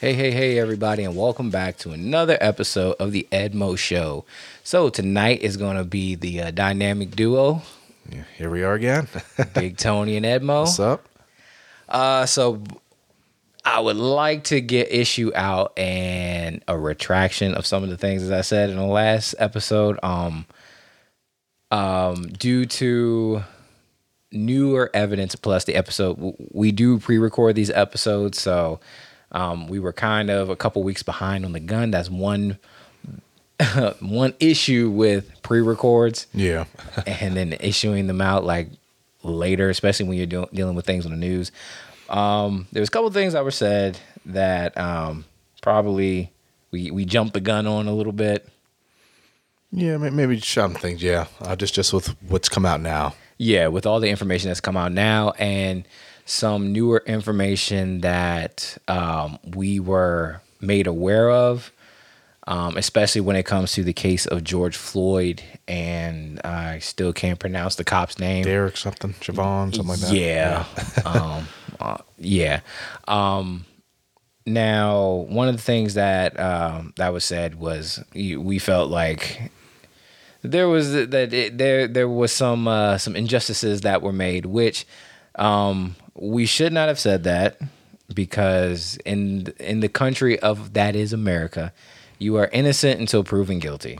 Hey, hey, hey, everybody, and welcome back to another episode of the Edmo Show. So, tonight is going to be the uh, dynamic duo, Yeah, here we are again. Big Tony and Edmo. What's up? Uh, so, I would like to get issue out and a retraction of some of the things that I said in the last episode. Um, um, due to newer evidence, plus the episode, we do pre-record these episodes, so um, we were kind of a couple weeks behind on the gun. That's one one issue with pre-records Yeah. and then issuing them out like later, especially when you're doing, dealing with things on the news. Um, there was a couple of things that were said that um, probably we we jumped the gun on a little bit. Yeah, maybe some things, yeah. Uh, just just with what's come out now. Yeah, with all the information that's come out now and some newer information that um, we were made aware of, um, especially when it comes to the case of George Floyd, and I still can't pronounce the cop's name. Derek something, Chauvin, something like that. Yeah. um, uh, yeah. Um, now, one of the things that um, that was said was we felt like there was that it, there there was some uh, some injustices that were made, which um, we should not have said that because in in the country of that is America, you are innocent until proven guilty.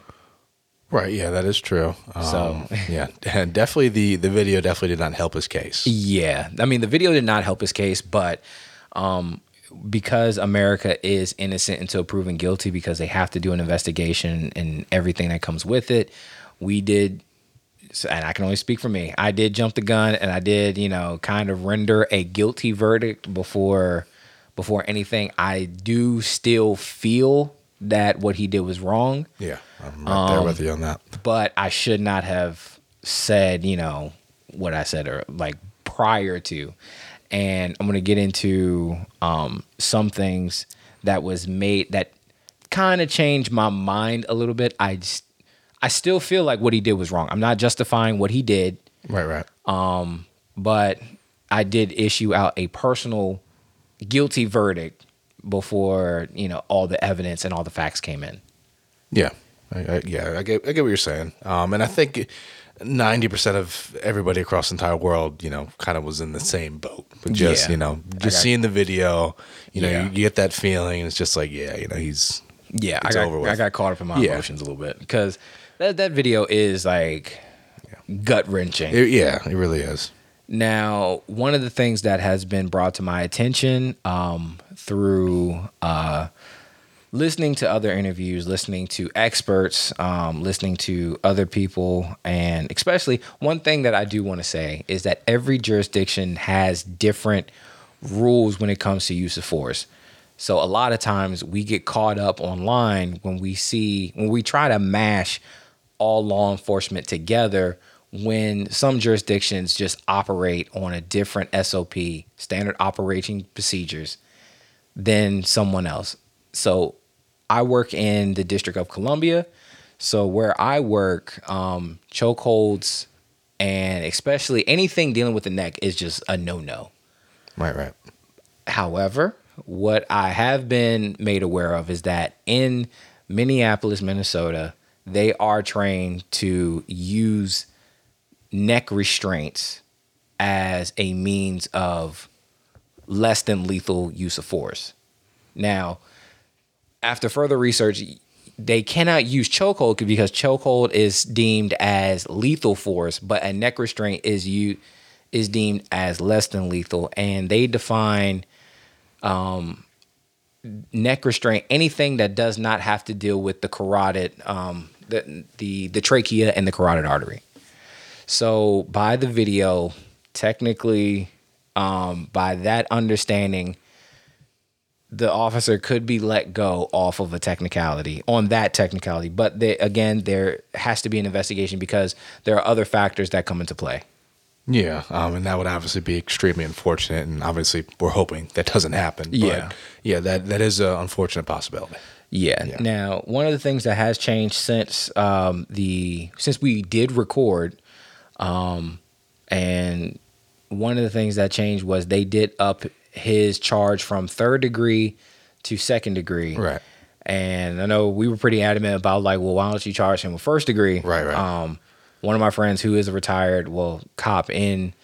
Right, yeah, that is true. Um, So- yeah, and definitely the the video definitely did not help his case. Yeah, I mean the video did not help his case, but um, because America is innocent until proven guilty, because they have to do an investigation and everything that comes with it, we did. And I can only speak for me. I did jump the gun, and I did, you know, kind of render a guilty verdict before before anything. I do still feel that what he did was wrong Yeah, I'm right there with you on that. but I should not have said, you know, what I said or like prior to. And I'm gonna get into um, some things that was made that kind of changed my mind a little bit. I just, I still feel like what he did was wrong. I'm not justifying what he did, Right, right. Um, but I did issue out a personal guilty verdict before you know all the evidence and all the facts came in. Yeah, I, I, yeah, I get, I get what you're saying. Um, and I think ninety percent of everybody across the entire world, you know, kind of was in the same boat. But just Yeah. you know, just got- seeing the video, you know, Yeah. you, get that feeling. And it's just like, yeah, you know, he's Yeah, I got over with. I got caught up in my Yeah. emotions a little bit because that that video is like gut wrenching. yeah, it really is. Now, one of the things that has been brought to my attention um, through uh, listening to other interviews, listening to experts, um, listening to other people, and especially one thing that I do want to say is that every jurisdiction has different rules when it comes to use of force. So a lot of times we get caught up online when we see when we try to mash all law enforcement together when some jurisdictions just operate on a different SOP, standard operating procedures, than someone else. So I work in the District of Columbia. So where I work, um, chokeholds and especially anything dealing with the neck is just a no no. Right, right. However, what I have been made aware of is that in Minneapolis, Minnesota, they are trained to use neck restraints as a means of less than lethal use of force. Now, after further research, they cannot use chokehold because chokehold is deemed as lethal force, but a neck restraint is you is deemed as less than lethal, and they define um, neck restraint anything that does not have to deal with the carotid, um, the the the trachea and the carotid artery. So by the video, technically, um, by that understanding, the officer could be let go off of a technicality on that technicality. But they, again, there has to be an investigation because there are other factors that come into play. Yeah, um, and that would obviously be extremely unfortunate, and obviously we're hoping that doesn't happen. But Yeah. yeah, that that is an unfortunate possibility. Yeah. Yeah. Now, one of the things that has changed since um, the since we did record, um, and one of the things that changed was they did up his charge from third degree to second degree. Right. And I know we were pretty adamant about like, well, why don't you charge him with first degree? Right, right. Um, one of my friends who is a retired, well, cop in,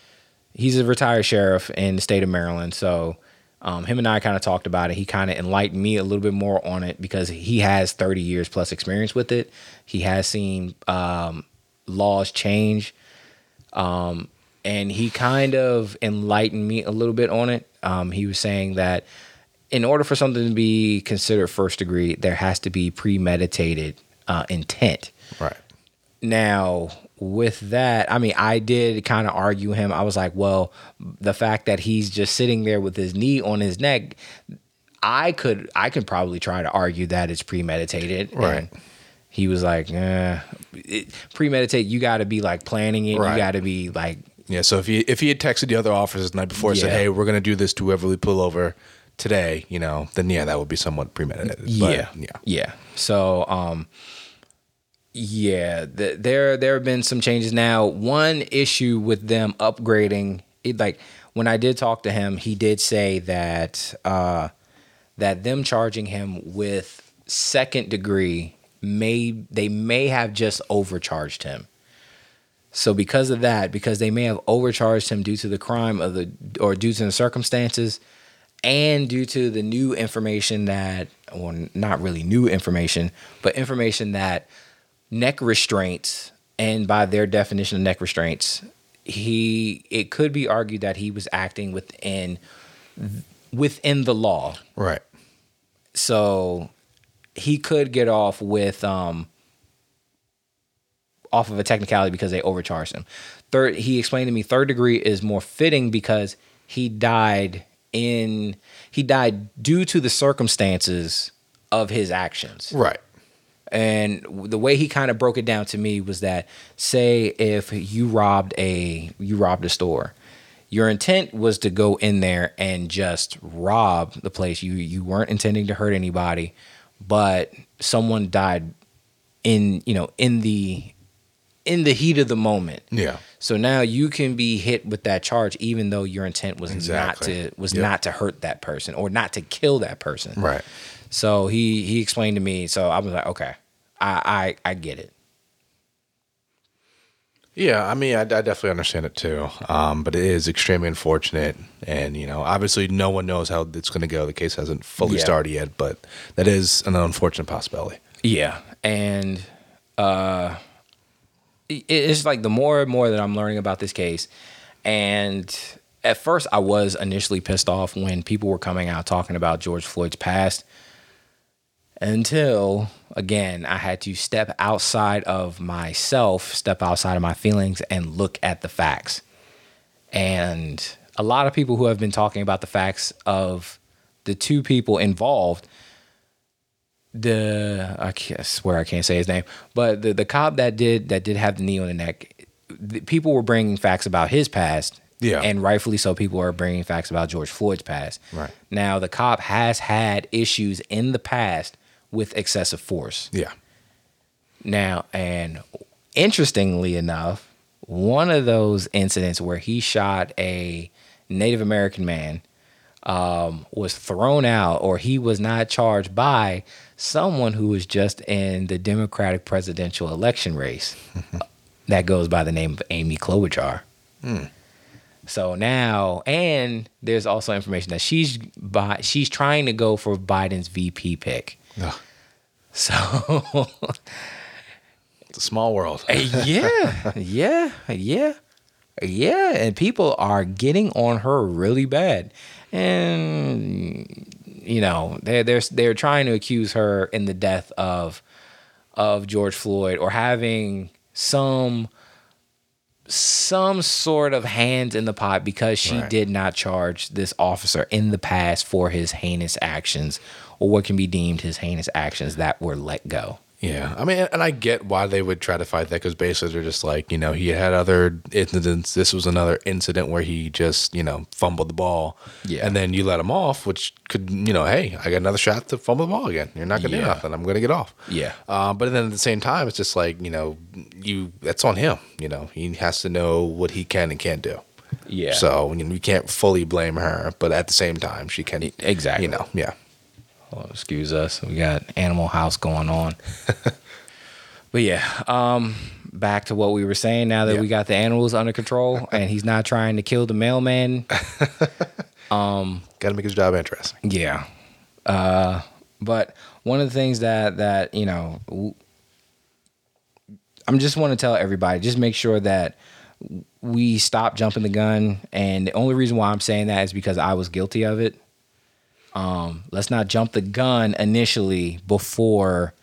he's a retired sheriff in the state of Maryland. So um, him and I kind of talked about it. He kind of enlightened me a little bit more on it because he has 30 years plus experience with it. He has seen um, laws change. Um, and he kind of enlightened me a little bit on it. Um, he was saying that in order for something to be considered first degree, there has to be premeditated uh, intent. Right. Now, with that, I mean, I did kind of argue him. I was like, well, the fact that he's just sitting there with his knee on his neck, I could, I could probably try to argue that it's premeditated. Right. And he was like, eh, it, premeditate. You got to be like planning it. Right. You got to be like, Yeah. So if he if he had texted the other officers the night before and said, "Hey, we're gonna do this to whoever we pull over today," you know, then yeah, that would be somewhat premeditated. But, yeah, yeah. yeah. So, um, yeah, th- there there have been some changes. Now, one issue with them upgrading, it, like when I did talk to him, he did say that uh, that them charging him with second degree may they may have just overcharged him. So because of that, because they may have overcharged him due to the crime of the or due to the circumstances, and due to the new information that well not really new information but information that neck restraints and by their definition of neck restraints he it could be argued that he was acting within within the law Right. so he could get off with um off of a technicality because they overcharged him. Third, he explained to me third degree is more fitting because he died in he died due to the circumstances of his actions. Right. And the way he kind of broke it down to me was that say if you robbed a you robbed a store, your intent was to go in there and just rob the place. You you weren't intending to hurt anybody, but someone died in, you know, in the in the heat of the moment. Yeah. So now you can be hit with that charge even though your intent was Exactly. not to was Yep. not to hurt that person or not to kill that person. Right. So he he explained to me. So I was like, okay, I I, I get it. Yeah, I mean, I, I definitely understand it too. Um, but it is extremely unfortunate, and you know, obviously, no one knows how it's going to go. The case hasn't fully Yeah. started yet, but that is an unfortunate possibility. Yeah, and uh, it- it's like the more and more that I'm learning about this case, and at first I was initially pissed off when people were coming out talking about George Floyd's past. Until again, I had to step outside of myself, step outside of my feelings, and look at the facts. And a lot of people who have been talking about the facts of the two people involved the I I swear I can't say his name, but the the cop that did that did have the knee on the neck, the, people were bringing facts about his past, Yeah. and rightfully so. People are bringing facts about George Floyd's past. Right. now, the cop has had issues in the past with excessive force. Yeah. Now, and interestingly enough, one of those incidents where he shot a Native American man um, was thrown out, or he was not charged by someone who was just in the Democratic presidential election race. that goes by the name of Amy Klobuchar. So now, and there's also information that she's by, she's trying to go for Biden's VP pick. Ugh, So it's a small world. Uh, yeah, yeah, yeah, yeah, and people are getting on her really bad, and you know they're they're they're trying to accuse her in the death of of George Floyd or having some some sort of hands in the pot because she Right. did not charge this officer in the past for his heinous actions or what can be deemed his heinous actions that were let go. Yeah, I mean, and I get why they would try to fight that because basically they're just like, you know, he had other incidents. This was another incident where he just, you know, fumbled the ball. Yeah. And then you let him off, which could, you know, hey, I got another shot to fumble the ball again. You're not going to do nothing. I'm going to get off. Yeah. Uh, but then at the same time, it's just like, you know, you that's on him. You know, he has to know what he can and can't do. Yeah. So you know, we can't fully blame her, but at the same time, she can. exactly. You know, yeah. Well, excuse us. We got Animal House going on. but yeah, um, back to what we were saying. Now that Yeah. we got the animals under control and he's not trying to kill the mailman. Got to make his job interesting. Yeah. Uh, but one of the things that that you know, I'm just want to tell everybody, just make sure that we stop jumping the gun. And the only reason why I'm saying that is because I was guilty of it. Um, let's not jump the gun initially before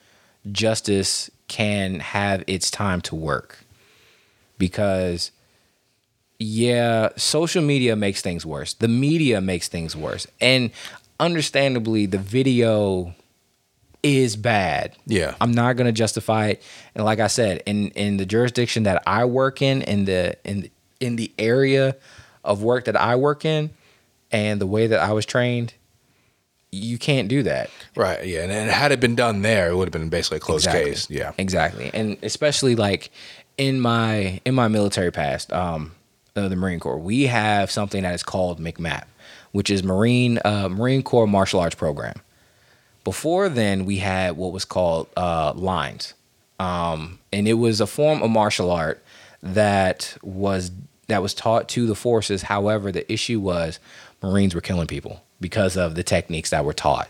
justice can have its time to work. Because yeah, social media makes things worse. The media makes things worse. And understandably, the video is bad. Yeah. I'm not going to justify it. And like I said, in in the jurisdiction that I work in, in the in in the area of work that I work in, and the way that I was trained, you can't do that. Right. Yeah. And, and had it been done there, it would have been basically a closed Exactly. case. Yeah. Exactly. And especially like in my in my military past, um, uh, the Marine Corps, we have something that is called McMAP, which is Marine uh, Marine Corps Martial Arts Program. Before then, we had what was called uh, lines, um, and it was a form of martial art that was that was taught to the forces. However, the issue was Marines were killing people because of the techniques that were taught.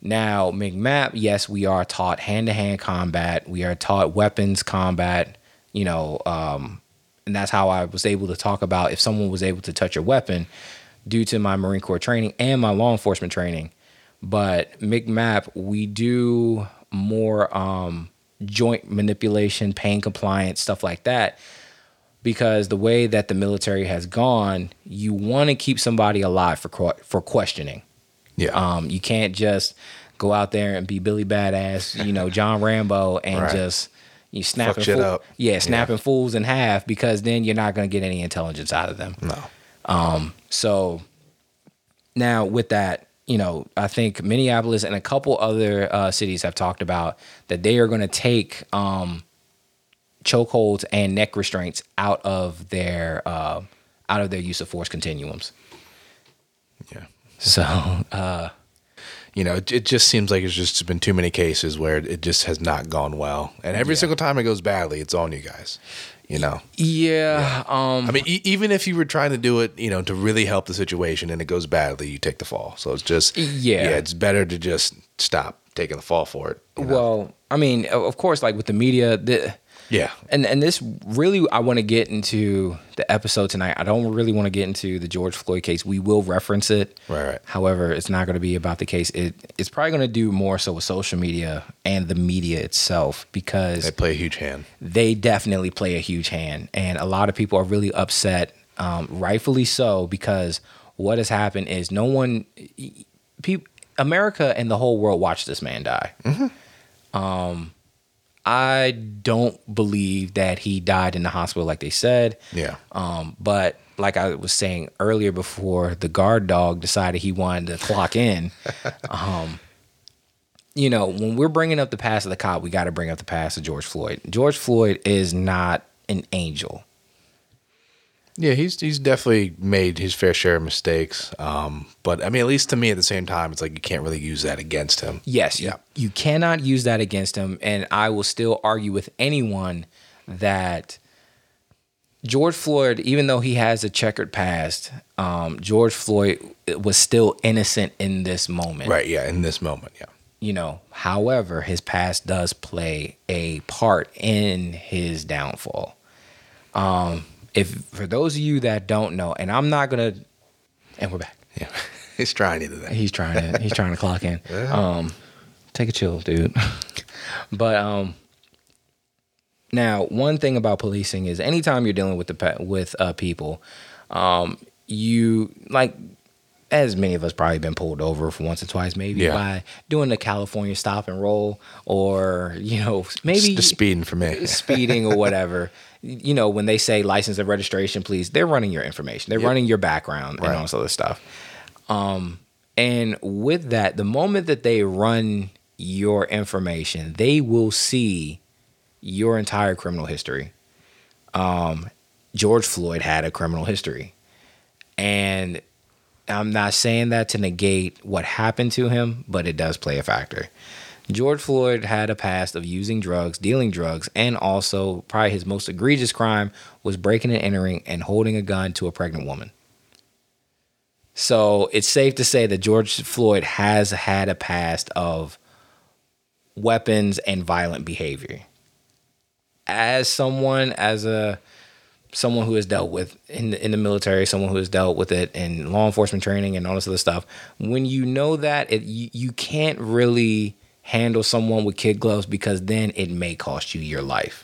Now, McMap, yes, we are taught hand to hand combat. We are taught weapons combat, you know, um, and that's how I was able to talk about if someone was able to touch a weapon due to my Marine Corps training and my law enforcement training. But McMap, we do more um, joint manipulation, pain compliance, stuff like that. Because the way that the military has gone, you want to keep somebody alive for for questioning. Yeah. Um, you can't just go out there and be Billy Badass, you know, John Rambo, and Right. just you snapping shit fool- up. Yeah, snapping fools in half because then you're not going to get any intelligence out of them. no. Um, So now with that, you know, I think Minneapolis and a couple other uh, cities have talked about that they are going to take um, chokeholds and neck restraints out of their uh, out of their use of force continuums. Yeah. So uh, You know, it, it just seems like it's just been too many cases where it just has not gone well, and every Yeah. single time it goes badly, it's on you guys. You know, yeah, um, I mean, e- even if you were trying to do it, you know, to really help the situation, and it goes badly, you take the fall. So it's just, Yeah. yeah, it's better to just stop taking the fall for it. you know? Well, I mean, of course, like with the media, the yeah, and and this really, I want to get into the episode tonight. I don't really want to get into the George Floyd case. We will reference it, Right, right. However, it's not going to be about the case. It it's probably going to do more so with social media and the media itself because they play a huge hand. they definitely play a huge hand, and a lot of people are really upset, um, rightfully so, because what has happened is no one, people, America and the whole world watched this man die. Um, I don't believe that he died in the hospital like they said. Yeah, Um, but like I was saying earlier, before the guard dog decided he wanted to clock in, um, you know, when we're bringing up the past of the cop, we got to bring up the past of George Floyd. George Floyd is not an angel. Yeah, he's he's definitely made his fair share of mistakes. Um, but I mean, at least to me, at the same time, it's like you can't really use that against him. Yes, you, Yeah. you cannot use that against him. And I will still argue with anyone that George Floyd, even though he has a checkered past, um, George Floyd was still innocent in this moment. Right? Yeah, in this moment, yeah. you know however his past does play a part in his downfall um if for those of you that don't know and i'm not gonna and we're back. Yeah, he's trying to do that. he's trying to he's trying to clock in. Um take a chill dude. But um now one thing about policing is anytime you're dealing with the pe- with uh, people um you like as many of us probably been pulled over for once or twice, maybe Yeah. by doing the California stop and roll, or you know, maybe Just speeding for me. speeding or whatever. You know, when they say license and registration, please, they're running your information. They're running your background and all this other stuff. Um, and with that, the moment that they run your information, they will see your entire criminal history. Um, George Floyd had a criminal history. And I'm not saying that to negate what happened to him, but it does play a factor. George Floyd had a past of using drugs, dealing drugs, and also probably his most egregious crime was breaking and entering and holding a gun to a pregnant woman. So it's safe to say that George Floyd has had a past of weapons and violent behavior. As someone, as a someone who has dealt with in the, in the military, someone who has dealt with it in law enforcement training and all this other stuff, when you know that, it you, you can't really handle someone with kid gloves because then it may cost you your life.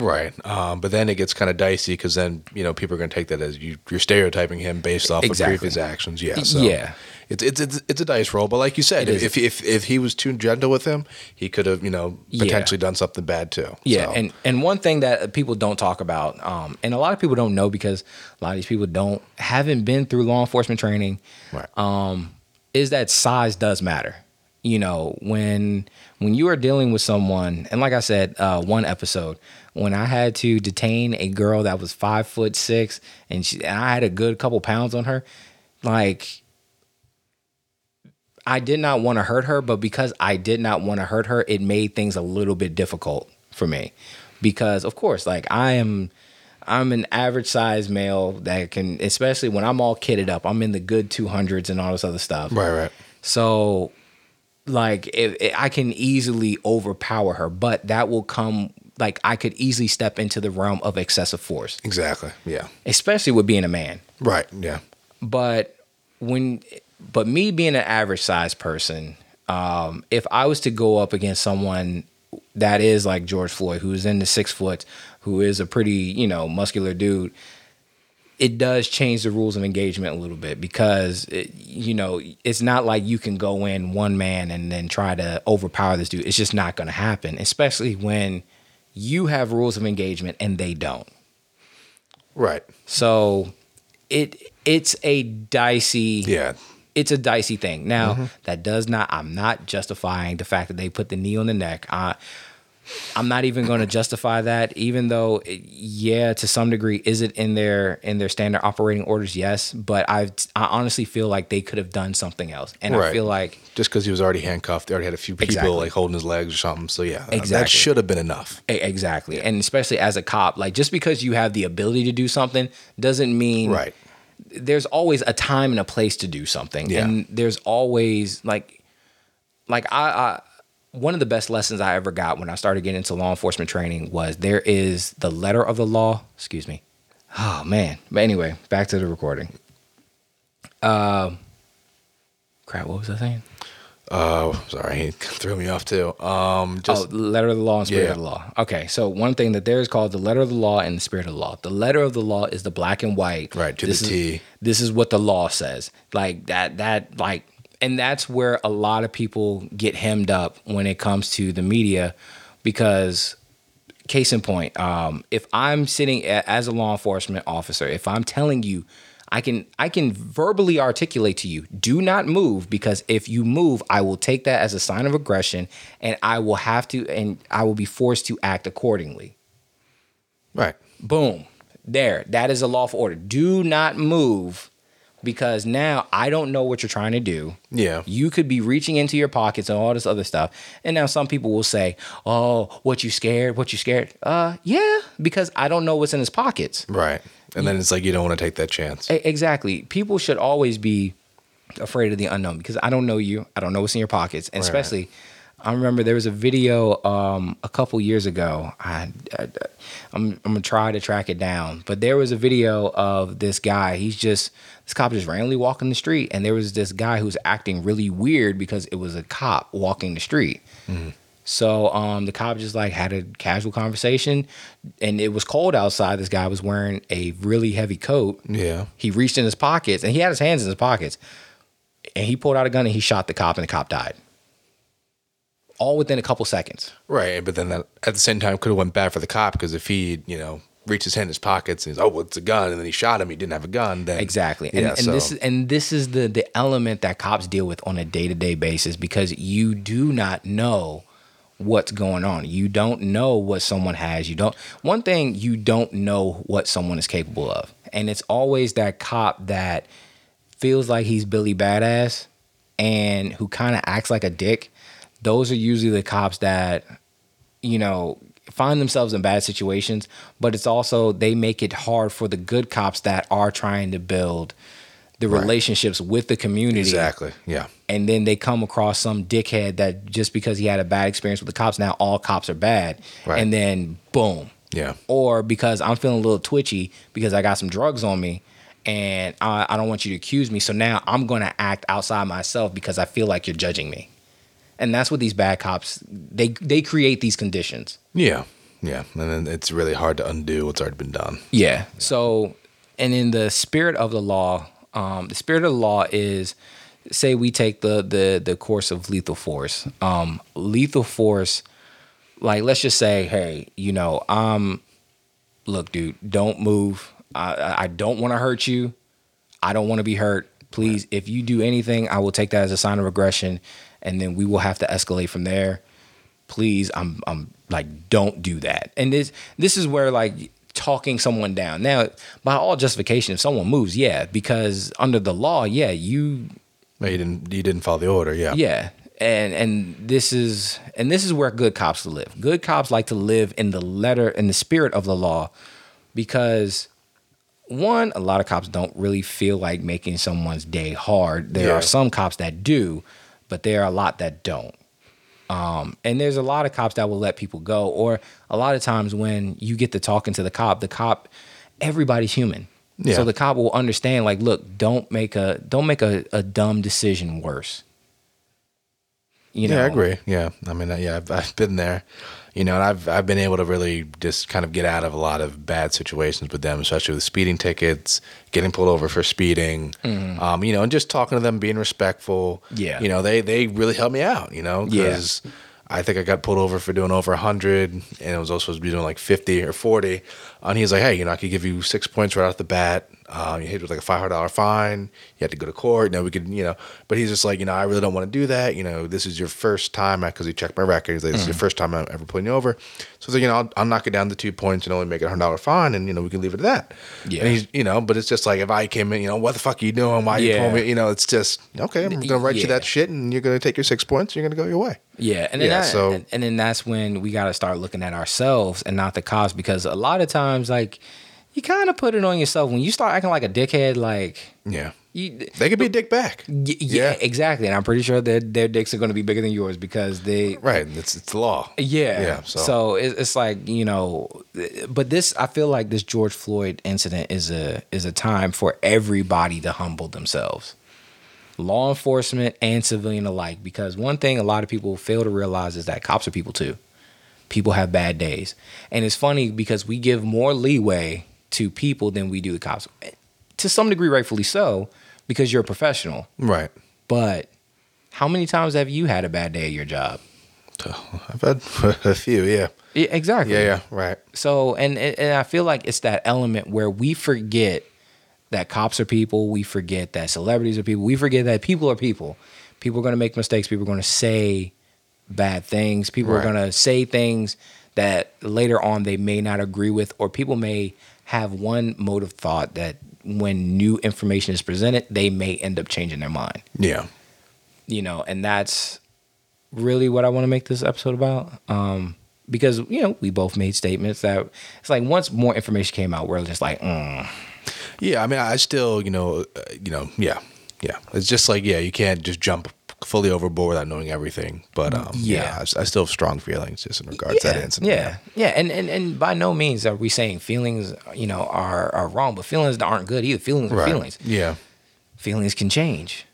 Right. Um, but then it gets kind of dicey because then, you know, people are going to take that as you, you're stereotyping him based off Exactly. of previous actions. Yeah. So Yeah. It's, it's, it's, it's a dice roll. But like you said, is. if, if, if he was too gentle with him, he could have, you know, Yeah. potentially done something bad too. Yeah, So, and and one thing that people don't talk about, um, and a lot of people don't know because a lot of these people don't haven't been through law enforcement training, Right. um, is that size does matter. You know, when when you are dealing with someone, and like I said, uh, one episode when I had to detain a girl that was five foot six, and she and I had a good couple pounds on her, like I did not want to hurt her, but because I did not want to hurt her, it made things a little bit difficult for me. Because of course, like I am I'm an average size male that can especially when I'm all kitted up, I'm in the good 200s and all this other stuff. right, right. So like if, if I can easily overpower her, but that will come like I could easily step into the realm of excessive force, Exactly. Yeah. especially with being a man Right. Yeah. but when but me being an average size person um if i was to go up against someone that is like george floyd who's in the six foot who is a pretty you know muscular dude it does change the rules of engagement a little bit because it, you know it's not like you can go in one man and then try to overpower this dude it's just not going to happen especially when you have rules of engagement and they don't Right. so it it's a dicey Yeah. it's a dicey thing. Now mm-hmm. that does not I'm not justifying the fact that they put the knee on the neck. I I'm not even going to justify that even though it- yeah to some degree is it in their in their standard operating orders yes but I I honestly feel like they could have done something else and I feel like Just because he was already handcuffed, they already had a few people Exactly. like holding his legs or something. So yeah, exactly. that should have been enough. Exactly. And especially as a cop, like just because you have the ability to do something doesn't mean Right. there's always a time and a place to do something. Yeah. And there's always like like I, I one of the best lessons I ever got when I started getting into law enforcement training was there is the letter of the law. Excuse me. Oh man. But anyway, back to the recording. Um crap, what was I saying? Oh, sorry, he threw me off too. Um, oh, just the letter of the law and spirit Yeah. of the law. Okay, so one thing that there is called the letter of the law and the spirit of the law. The letter of the law is the black and white. Right, to this the is, T. This is what the law says. Like that. That like, and that's where a lot of people get hemmed up when it comes to the media, because case in point, um, if I'm sitting as a law enforcement officer, if I'm telling you, I can I can verbally articulate to you, do not move because if you move, I will take that as a sign of aggression and I will have to and I will be forced to act accordingly. right. Boom. There. That is a lawful order. Do not move because now I don't know what you're trying to do. Yeah. You could be reaching into your pockets and all this other stuff. And now some people will say, "Oh, what you scared? What you scared?" Uh, yeah, because I don't know what's in his pockets. Right. And then it's like you don't want to take that chance. Exactly. People should always be afraid of the unknown because I don't know you. I don't know what's in your pockets. And Right. especially, I remember there was a video um, a couple years ago. I, I, I'm, I'm gonna try to track it down, but there was a video of this guy. He's just this cop just randomly walking the street, and there was this guy who's acting really weird because it was a cop walking the street. So um, the cop just like had a casual conversation, and it was cold outside. This guy was wearing a really heavy coat. Yeah. He reached in his pockets, and he had his hands in his pockets, and he pulled out a gun and he shot the cop, and the cop died. All within a couple seconds. Right, but then that at the same time could have went bad for the cop because if he, you know, reached his hand in his pockets and he's oh, well, it's a gun, and then he shot him, he didn't have a gun. Then Exactly. And, yeah, and so, this is and this is the the element that cops deal with on a day-to-day basis because you do not know what's going on. You don't know what someone has. You don't one thing you don't know what someone is capable of. And it's always that cop that feels like he's Billy Badass and who kind of acts like a dick. Those are usually the cops that you know, find themselves in bad situations, but it's also they make it hard for the good cops that are trying to build the Right. relationships with the community. exactly, yeah, And then they come across some dickhead that just because he had a bad experience with the cops, now all cops are bad. Right. And then boom. yeah, Or because I'm feeling a little twitchy because I got some drugs on me and I, I don't want you to accuse me. So now I'm going to act outside myself because I feel like you're judging me. And that's what these bad cops they they create these conditions. yeah, yeah, and then it's really hard to undo what's already been done. Yeah. So, and in the spirit of the law, um, the spirit of the law is, say we take the the the course of lethal force. Um, lethal force, like let's just say, hey, you know, um, look, dude, don't move. I I- I don't want to hurt you. I don't want to be hurt. Please, if you do anything, I will take that as a sign of aggression, and then we will have to escalate from there. Please, I'm I'm like, don't do that. And this this is where like talking someone down. Now, by all justification, if someone moves, yeah, because under the law, yeah, you But you didn't, you didn't follow the order. Yeah, yeah. And and this is and this is where good cops live. Good cops like to live in the letter in the spirit of the law because one, a lot of cops don't really feel like making someone's day hard. There Yeah. are some cops that do, but there are a lot that don't. Um, and there's a lot of cops that will let people go, or a lot of times when you get to talking to the cop, the cop, everybody's human. Yeah. So the cop will understand, like, look, don't make a don't make a, a dumb decision worse. You know, yeah, I agree. Yeah, I mean, yeah, I've, I've been there, you know, and I've I've been able to really just kind of get out of a lot of bad situations with them, especially with speeding tickets, getting pulled over for speeding, um, you know, and just talking to them, being respectful. Yeah. you know, they they really helped me out, you know, Yeah. because I think I got pulled over for doing over hundred, and it was also supposed to be doing like fifty or forty, and he's like, hey, you know, I could give you six points right off the bat. Uh, you hit with like a five hundred dollar fine. You had to go to court. Now we could, you know, but he's just like, you know, I really don't want to do that. You know, this is your first time because he checked my record. He's like, this is your first time I'm ever pulling you over. So he's like, you know, I'll, I'll knock it down to two points and only make it a hundred dollar fine, and you know, we can leave it at that. Yeah. And he's, you know, but it's just like if I came in, you know, what the fuck are you doing? Why are you Yeah. pulling me? You know, it's just okay. I'm gonna write you that shit, and you're gonna take your six points. You're gonna go your way. Yeah, and then Yeah, that, so- and, and then that's when we got to start looking at ourselves and not the cops because a lot of times like you kind of put it on yourself when you start acting like a dickhead like Yeah. you They could be a dick back. y- yeah, Yeah. exactly and I'm pretty sure their their dicks are going to be bigger than yours because they Right. It's it's the law. yeah. Yeah, So, so- it's like you know, but this I feel like this George Floyd incident is a is a time for everybody to humble themselves, law enforcement and civilian alike. Because one thing a lot of people fail to realize is that cops are people too. People have bad days, and it's funny because we give more leeway to people than we do the cops. To some degree, rightfully so, because you're a professional. Right. But how many times have you had a bad day at your job? I've had a few. Yeah. Yeah, exactly. Yeah. Yeah. Right. So and and I feel like it's that element where we forget that cops are people, we forget that celebrities are people, we forget that people are people. People are going to make mistakes, people are going to say bad things, people are going to say things that later on they may not agree with or people may have one mode of thought that when new information is presented, they may end up changing their mind. Yeah. You know, and that's really what I want to make this episode about. Um, because you know we both made statements that it's like once more information came out, we're just like, mm, Yeah. I mean, I still, you know, uh, you know, yeah, yeah. It's just like, yeah, you can't just jump fully overboard without knowing everything. But um, yeah, Yeah. I, I still have strong feelings just in regards to that incident. Yeah, yeah, and, and and by no means are we saying feelings, you know, are are wrong, but feelings aren't good either. Feelings are Right. feelings. Yeah. Feelings can change,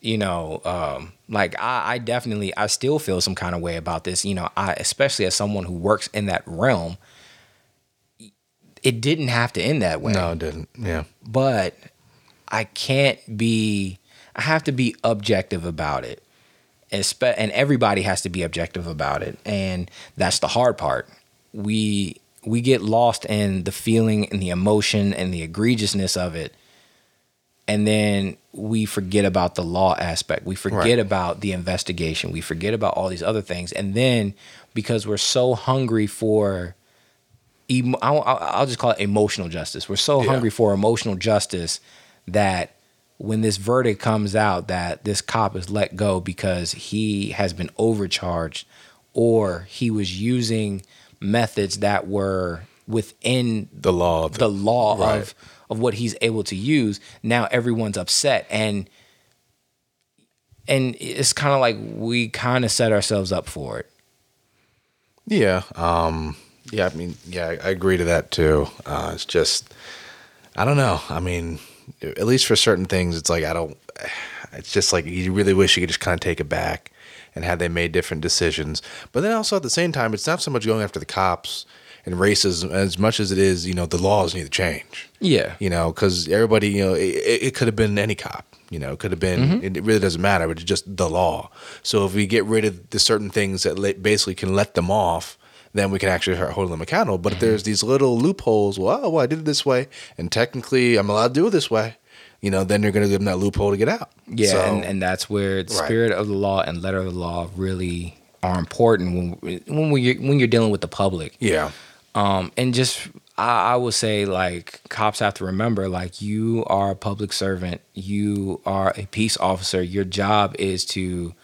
you know, um, like I, I definitely, I still feel some kind of way about this. You know, I, especially as someone who works in that realm, it didn't have to end that way. No, it didn't. Yeah. but I can't be. I have to be objective about it, and everybody has to be objective about it, and that's the hard part. We we get lost in the feeling and the emotion and the egregiousness of it, and then we forget about the law aspect. We forget Right. about the investigation. We forget about all these other things, and then because we're so hungry for emo- I'll, I'll I'll just call it emotional justice. We're so Yeah. hungry for emotional justice that when this verdict comes out that this cop is let go because he has been overcharged or he was using methods that were within The law. of the law Right. of of what he's able to use now everyone's upset and and it's kind of like we kind of set ourselves up for it Yeah. Um, yeah. I mean, yeah, I, I agree to that too. Uh, it's just, I don't know. I mean, at least for certain things, it's like, I don't, it's just like, you really wish you could just kind of take it back and had they made different decisions. But then also at the same time, it's not so much going after the cops and racism as much as it is, you know, the laws need to change. yeah you know, because everybody, you know, it, it could have been any cop, you know, it could have been, mm-hmm. it really doesn't matter, but it's just the law. So if we get rid of the certain things that basically can let them off, then we can actually start holding them accountable. But if there's these little loopholes, well, oh, well, I did it this way, and technically I'm allowed to do it this way, you know, then you're going to give them that loophole to get out. Yeah, So- and, and that's where the Right. spirit of the law and letter of the law really are important when when we when you're dealing with the public. yeah, Um, and just I, I would say like cops have to remember like you are a public servant, you are a peace officer. Your job is to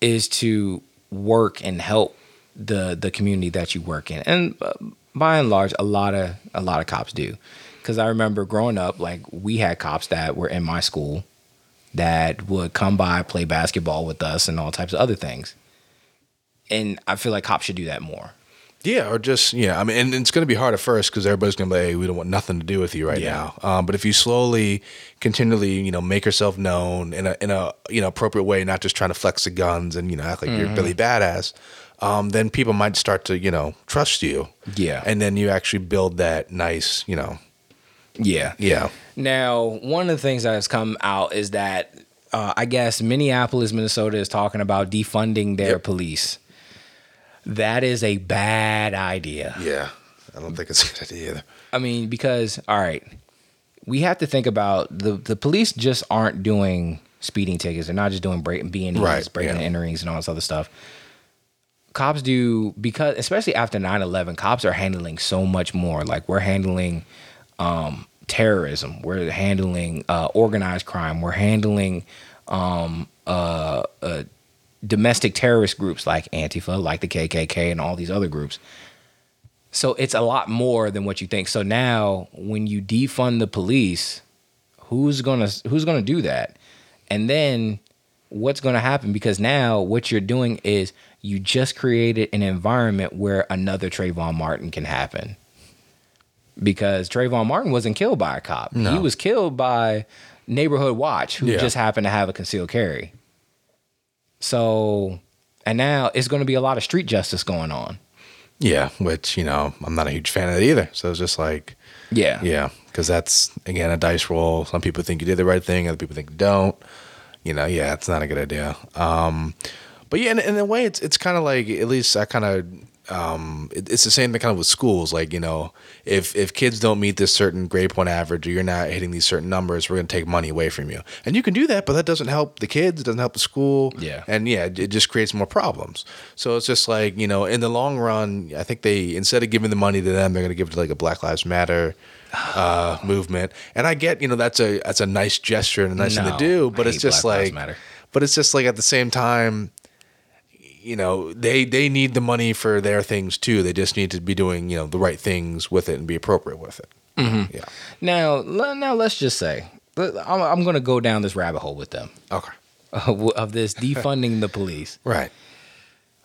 is to work and help the the community that you work in, and uh, by and large, a lot of a lot of cops do. Because I remember growing up, like we had cops that were in my school that would come by, play basketball with us, and all types of other things. And I feel like cops should do that more. Yeah, or just yeah. I mean, and it's going to be hard at first because everybody's going to be, like, hey, we don't want nothing to do with you right Yeah. now. Um, but if you slowly, continually, you know, make yourself known in a in a you know appropriate way, not just trying to flex the guns and you know act like Mm-hmm. you're Billy Badass, um, then people might start to you know trust you. Yeah. and then you actually build that nice, you know, Yeah. yeah, Now, one of the things that has come out is that uh, I guess Minneapolis, Minnesota is talking about defunding their Yep. police. That is a bad idea. yeah. I don't think it's a good idea either. I mean, because all right, we have to think about the the police just aren't doing speeding tickets. They're not just doing break B and E's, Right, breaking yeah. and enterings, and all this other stuff. Cops do because, especially after 9-11, cops are handling so much more. Like we're handling um, terrorism, we're handling uh, organized crime, we're handling um, uh, uh, domestic terrorist groups like Antifa, like the KKK, and all these other groups. So it's a lot more than what you think. So now when you defund the police, who's to who's to do that? And then what's to happen because now what you're doing is you just created an environment where another Trayvon Martin can happen. Because Trayvon Martin wasn't killed by a cop. He was killed by neighborhood watch who Yeah. just happened to have a concealed carry. So and now it's going to be a lot of street justice going on. Yeah, which you know I'm not a huge fan of that either. So it's just like Yeah. Yeah, because that's again a dice roll. Some people think you did the right thing, other people think you don't. You know, yeah, it's not a good idea. Um, but yeah, in, in a way, it's it's kind of like at least I kind of um, it, it's the same thing kind of with schools. Like you know, if if kids don't meet this certain grade point average or you're not hitting these certain numbers, we're going to take money away from you. And you can do that, but that doesn't help the kids. It doesn't help the school. Yeah. and yeah, it, it just creates more problems. So it's just like you know, in the long run, I think they instead of giving the money to them, they're going to give it to like a Black Lives Matter uh, movement. And I get, you know, that's a that's a nice gesture and a nice thing to do, but I it's just Black like, but it's just like at the same time, you know, they they need the money for their things too. They just need to be doing you know the right things with it and be appropriate with it. Mm-hmm. Yeah. Now, now let's just say I'm, I'm going to go down this rabbit hole with them Okay. of this defunding the police. Right.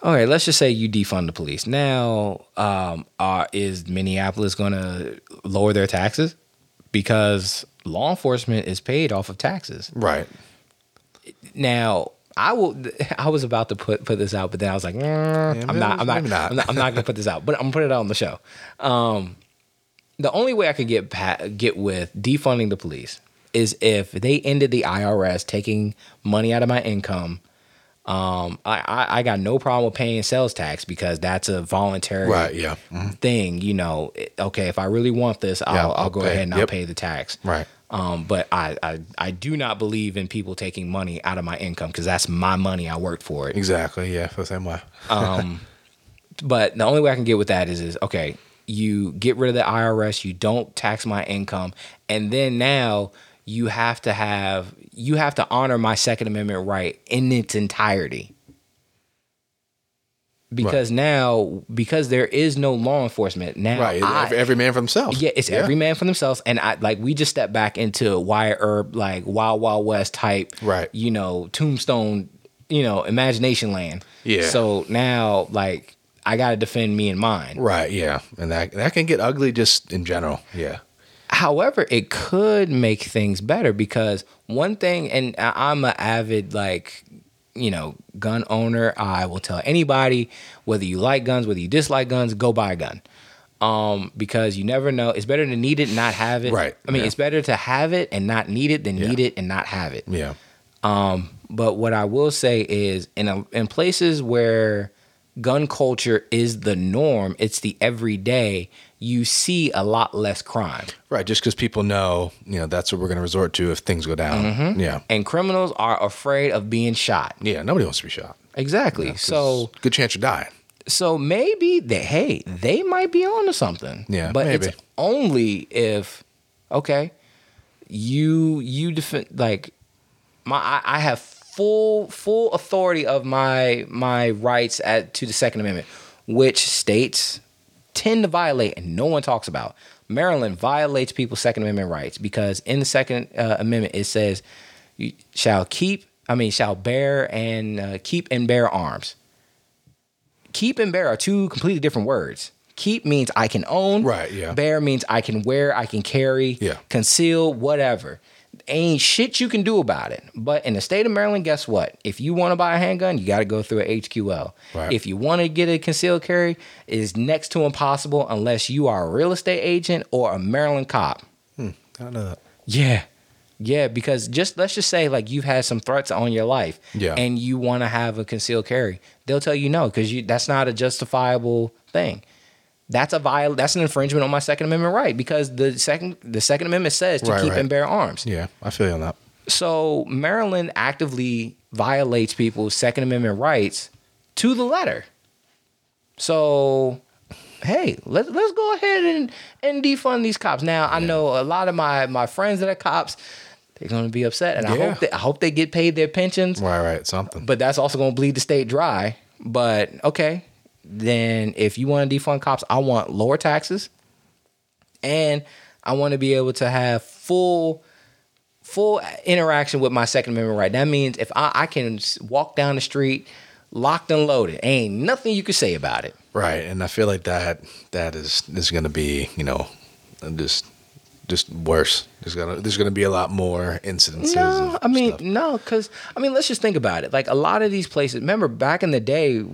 Okay, let's just say you defund the police. Now, um, uh, is Minneapolis going to lower their taxes because law enforcement is paid off of taxes? Right. Now, I will. I was about to put put this out, but then I was like, mm, I'm, not, I'm not. not. I'm not. I'm not gonna put this out, but I'm gonna put it out on the show. Um, the only way I could get pa- get with defunding the police is if they ended the IRS taking money out of my income. Um, I, I, I got no problem with paying sales tax because that's a voluntary Right, yeah. Mhm. thing. You know, okay, if I really want this, I'll, Yeah, I'll, I'll go pay. ahead and I'll pay the tax. Right. Um, but I, I I do not believe in people taking money out of my income because that's my money. I worked for it. Exactly. Yeah. Feel the same way. Um, but the only way I can get with that is is okay. You get rid of the IRS. You don't tax my income, and then now you have to have you have to honor my Second Amendment right in its entirety. Because now, because there is no law enforcement now, right. I- every, man for themselves. yeah, it's every man for themselves, and I like we just step back into Wyatt Earp like Wild Wild West type, Right. You know, Tombstone, you know, Imagination Land. Yeah. So now, like, I got to defend me and mine. Right. Yeah. And that that can get ugly just in general. Yeah. However, it could make things better because one thing, and I'm an avid like, you know, gun owner. I will tell anybody whether you like guns, whether you dislike guns, go buy a gun. Um, because you never know. It's better to need it and not have it. Right, I mean, yeah. it's better to have it and not need it than Yeah. need it and not have it. Yeah. Um, but what I will say is in a, in places where gun culture is the norm, it's the everyday. You see a lot less crime. Right. Just because people know, you know, that's what we're going to resort to if things go down. Mm-hmm. Yeah. and criminals are afraid of being shot. Yeah. Nobody wants to be shot. Exactly. 'Cause so good chance you're dying. so maybe they hey, they might be onto something. Yeah, But maybe. it's only if okay, you you defend like my I, I have full full authority of my my rights at to the Second Amendment, which states tend to violate and no one talks about. Maryland violates people's Second Amendment rights because in the Second uh, Amendment it says you shall keep I mean shall bear and uh, keep and bear arms. Keep and bear are two completely different words. Keep means I can own. Right, yeah. Bear means I can wear, I can carry, Yeah. conceal, whatever. Ain't shit you can do about it. But in the state of Maryland, guess what? If you want to buy a handgun, you got to go through a HQL. Right. If you want to get a concealed carry, it is next to impossible unless you are a real estate agent or a Maryland cop. I don't know that. Yeah. Yeah, because just let's just say like you've had some threats on your life Yeah. and you want to have a concealed carry. They'll tell you no cuz you that's not a justifiable thing. That's a viol- that's an infringement on my second amendment right because the second the second amendment says to Right, keep right. and bear arms. Yeah. I feel you on that. So Maryland actively violates people's Second Amendment rights to the letter. So hey, let's let's go ahead and, and defund these cops. Now I know a lot of my my friends that are cops, they're gonna be upset, and I hope that I hope they get paid their pensions. Right. Right. Something. But that's also gonna bleed the state dry. But okay, then if you want to defund cops, I want lower taxes, and I want to be able to have full full interaction with my Second Amendment right. That means if I, I can walk down the street, locked and loaded, ain't nothing you can say about it. Right, and I feel like that that is is going to be you know just just worse. There's gonna there's gonna be a lot more incidences. No, I mean stuff. no, because I mean let's just think about it. Like a lot of these places. Remember back in the day,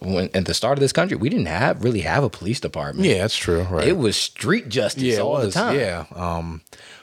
when at the start of this country, we didn't have really have a police department. yeah, that's true. Right, It was street justice yeah, all was, the time. Yeah, um,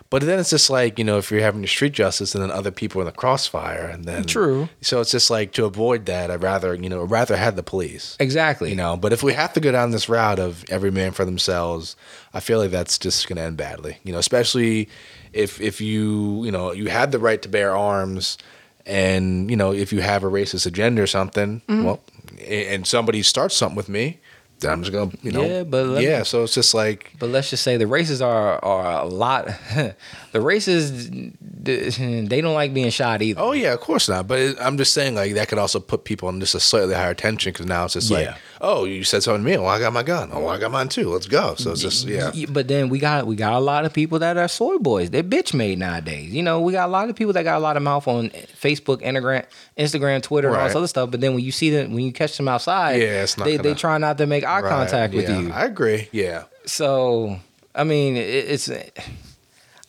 but then it's just like you know if you're having your street justice and then other people are in the crossfire and then True. So it's just like to avoid that, I'd rather you know I'd rather have the police. Exactly. You know, but if we have to go down this route of every man for themselves, I feel like that's just going to end badly. You know, especially if if you you know you had the right to bear arms, and you know if you have a racist agenda or something, Mm-hmm. well, and somebody starts something with me, then I'm just gonna you know Yeah, but yeah. So it's just like But let's just say the races are are a lot. the races they don't like being shot either. oh yeah, of course not. But it, I'm just saying like that could also put people on just a slightly higher tension because now it's just like Yeah. oh you said something to me, well I got my gun, oh I got mine too, let's go. So it's just yeah. But then we got we got a lot of people that are soy boys. They're bitch made nowadays. You know, we got a lot of people that got a lot of mouth on Facebook, Instagram, Instagram, Twitter, and all this other stuff. But then when you see them, when you catch them outside, Yeah, it's not they they gonna- try not to make eye Right, contact with yeah, you. I agree. Yeah. So I mean, it, it's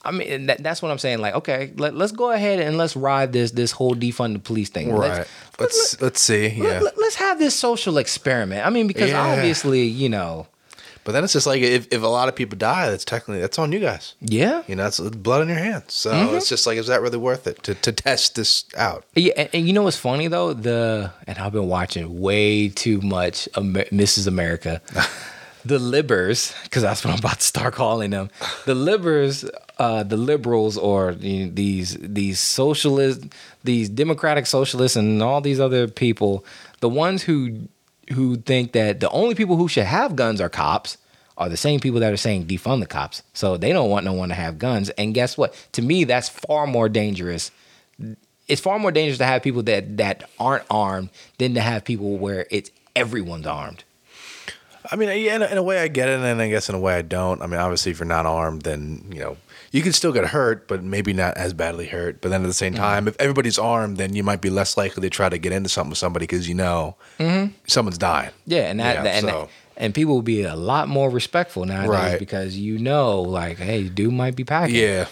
I mean, that, that's what I'm saying. Like, okay, let, us go ahead and let's ride this this whole defund the police thing. Right. Let's, Let's let's see. Yeah. let, us have this social experiment. I mean, because Yeah. obviously, you know, But then it's just like if, if a lot of people die, that's technically that's on you guys. yeah, You know, it's blood on your hands. So Mm-hmm. it's just like, is that really worth it to, to test this out? Yeah, and, and you know what's funny though? The and I've been watching way too much Amer- Mrs. America. the Libbers, because that's what I'm about to start calling them. The Libbers, uh, the liberals, or you know, these these socialist, these democratic socialists, and all these other people, the ones who who think that the only people who should have guns are cops. Are the same people that are saying defund the cops. So they don't want no one to have guns. And guess what? To me, that's far more dangerous it's far more dangerous to have people that that aren't armed than to have people where it's everyone's armed. I mean, yeah, in a, in a way I get it, and I guess in a way I don't. I mean, obviously, if you're not armed, then you know you can still get hurt, but maybe not as badly hurt. But then at the same Mm-hmm. time, if everybody's armed, then you might be less likely to try to get into something with somebody because you know someone's dying. Yeah, and that, Yeah, and so- and people will be a lot more respectful nowadays Right. because you know, like, hey, dude might be packing. Yeah,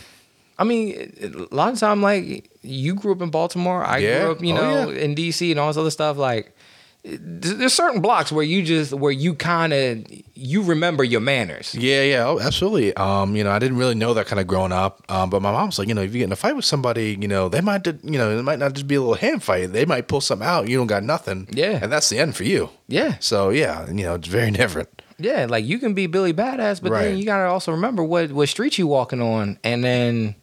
I mean, a lot of time, like, you grew up in Baltimore. I Yeah. grew up, you Oh, know, yeah. in DC and all this other stuff. Like, there's certain blocks where you just where you kind of you remember your manners. yeah, yeah. Oh, absolutely. Um, you know, I didn't really know that kind of growing up. Um, but my mom's like, you know, if you get in a fight with somebody, you know, they might, you know, it might not just be a little hand fight. They might pull something out. You don't got nothing. Yeah. and that's the end for you. Yeah. So yeah, you know, it's very different. Yeah, like you can be Billy Badass, but then you gotta also remember what what street you walking on, and then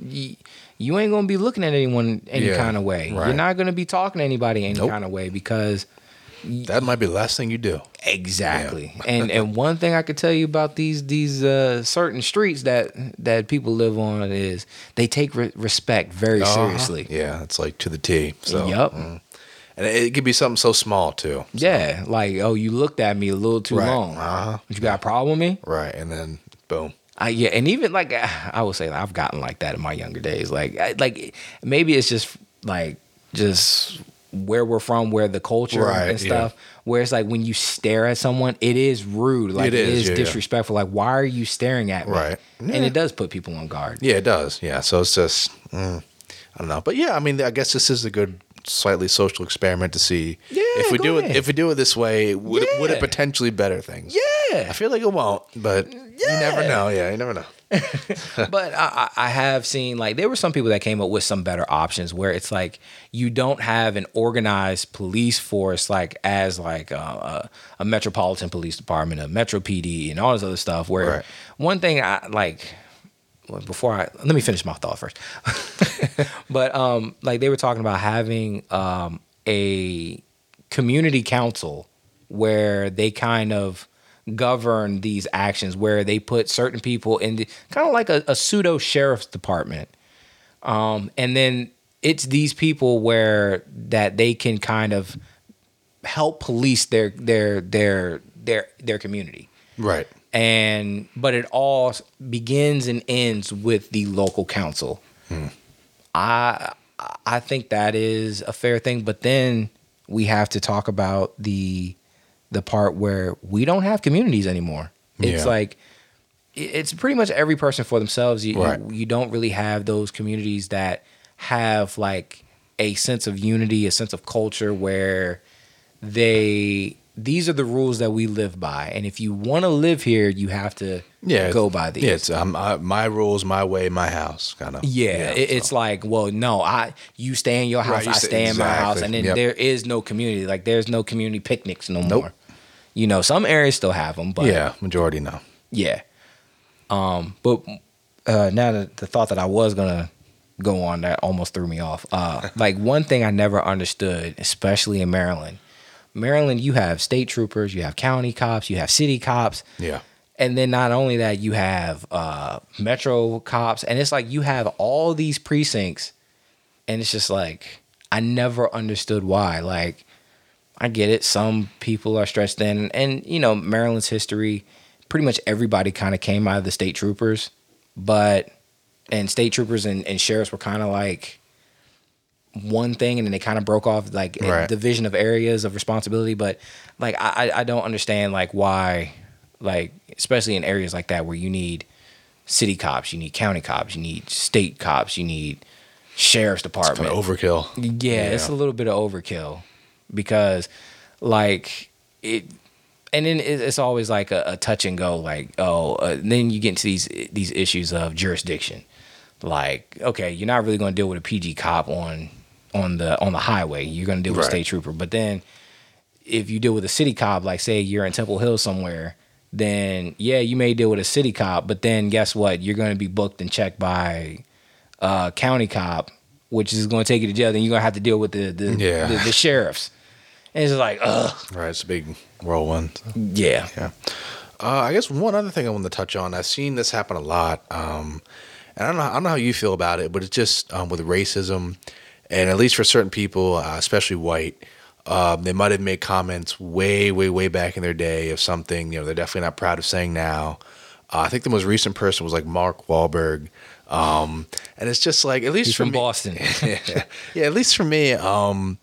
you, you ain't gonna be looking at anyone any Yeah, kind of way. You're not gonna be talking to anybody any Nope. kind of way because That might be the last thing you do. exactly. and and one thing I could tell you about these these uh, certain streets that that people live on is they take re- respect very Uh-huh. seriously. Yeah, it's like to the T. So Yup. mm. and it, could be something so small too. Yeah, like oh, you looked at me a little too Right. long. Uh-huh. You got a problem with me? Right, and then boom. I, yeah, and even like I would say that I've gotten like that in my younger days. Like, I, like maybe it's just like just where we're from, where the culture Right, and yeah. stuff. Where it's like when you stare at someone, it is rude. Like It it is, is, yeah, yeah. disrespectful. Like why are you staring at me? Right. And it does put people on guard. Yeah, it does. Yeah, so it's just mm, I don't know, but yeah, I mean, I guess this is a good slightly social experiment to see Yeah, if we do ahead. it if we do it this way would it, would it potentially better things yeah i feel like it won't but you never know yeah you never know but I, I I have seen like there were some people that came up with some better options where it's like you don't have an organized police force like as like a, a, a metropolitan police department, a Metro PD, and all this other stuff. Where Right. one thing I like well, before I let me finish my thought first. but um, like they were talking about having um a community council where they kind of govern these actions where they put certain people in the kind of like a, a pseudo sheriff's department. Um, and then it's these people where that they can kind of help police their their their their their community. Right. And but it all begins and ends with the local council. I I think that is a fair thing, but then we have to talk about the the part where we don't have communities anymore. It's Yeah. like it's pretty much every person for themselves. You, Right. you don't really have those communities that have like a sense of unity, a sense of culture where they these are the rules that we live by, and if you want to live here, you have to yeah go by these. yeah it's um, I, my rules my way my house kind of Yeah, it, it's like, well, no, I you stay in your house, Right, you I stay- stay in my house, and then yep. there is no community. Like there's no community picnics no Nope. more. You know, some areas still have them, but yeah majority no yeah. Um, but uh, now that the thought that I was gonna go on that almost threw me off. Uh, like one thing I never understood, especially in Maryland. Maryland, you have state troopers, you have county cops, you have city cops, yeah and then not only that, you have uh, metro cops, and it's like you have all these precincts, and it's just like I never understood why. Like I get it, some people are stretched thin, and you know Maryland's history, pretty much everybody kind of came out of the state troopers, but and state troopers and, and sheriffs were kind of like one thing and then they kind of broke off like Right. division of areas of responsibility but like I, I don't understand like why like especially in areas like that where you need city cops, you need county cops, you need state cops, you need sheriff's department. Kind of overkill. Yeah, it's a little bit of overkill because, like, it, and then it's always like a, a touch and go. Like, oh, uh, then you get into these these issues of jurisdiction. Like, okay, you're not really going to deal with a PG cop on on the on the highway. You're going to deal with a state trooper, but then if you deal with a city cop, like say you're in Temple Hill somewhere, then yeah, you may deal with a city cop, but then guess what? You're going to be booked and checked by a county cop, which is going to take you to jail. Then you're going to have to deal with the the, Yeah. the, the sheriffs. And it's like, ugh, Right, it's a big whirlwind. yeah, Yeah. Uh, I guess one other thing I wanted to touch on. I've seen this happen a lot, um, and I don't know. I don't know how you feel about it, but it's just um, with racism, and at least for certain people, uh, especially white, um, they might have made comments way, way, way back in their day of something. You know, they're definitely not proud of saying now. Uh, I think the most recent person was like Mark Wahlberg, um, and it's just like at least he's from me, Boston. yeah, yeah, at least for me, um,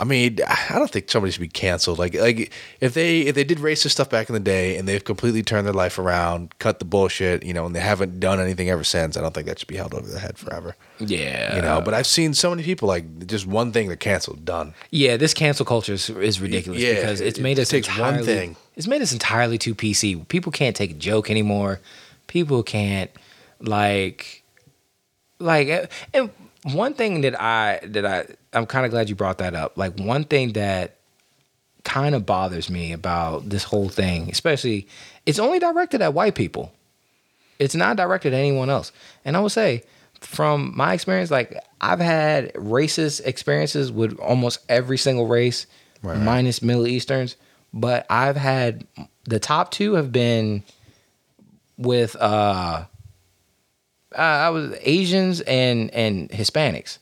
I mean, I don't think somebody should be canceled. Like, like if they if they did racist stuff back in the day and they've completely turned their life around, cut the bullshit, you know, and they haven't done anything ever since, I don't think that should be held over their head forever. yeah, You know, but I've seen so many people like just one thing they're canceled, done. yeah, this cancel culture is, is ridiculous Yeah, because it's it made us takes one entirely, thing. It's made us entirely too PC. People can't take a joke anymore. People can't like like and one thing that I that I I'm kind of glad you brought that up. Like one thing that kind of bothers me about this whole thing, especially it's only directed at white people. It's not directed at anyone else. And I will say from my experience like I've had racist experiences with almost every single race Right. minus Middle Easterns, but I've had the top two have been with uh uh, I was Asians and and Hispanics.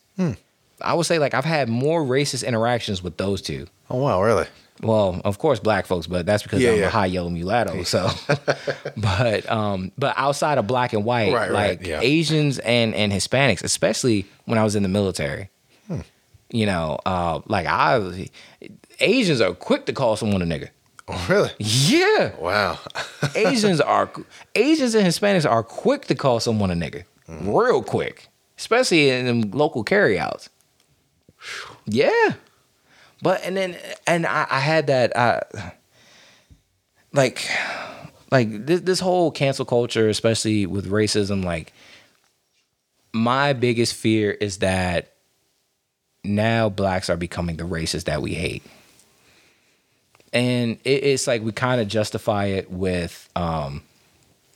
Hmm. I would say like I've had more racist interactions with those two. Oh wow, really? Well, of course, black folks, but that's because Yeah, I'm yeah. a high yellow mulatto. So, but um, but outside of black and white, Right, right, like yeah. Asians and and Hispanics, especially when I was in the military, Hmm. you know, uh, like I, Asians are quick to call someone a nigga. Oh really? Yeah, Wow. Asians are Asians and Hispanics are quick to call someone a nigga, real quick, especially in local carryouts. Yeah, but and then and I, I had that uh, like like this this whole cancel culture, especially with racism. Like my biggest fear is that now blacks are becoming the racists that we hate. And it, it's like we kind of justify it with um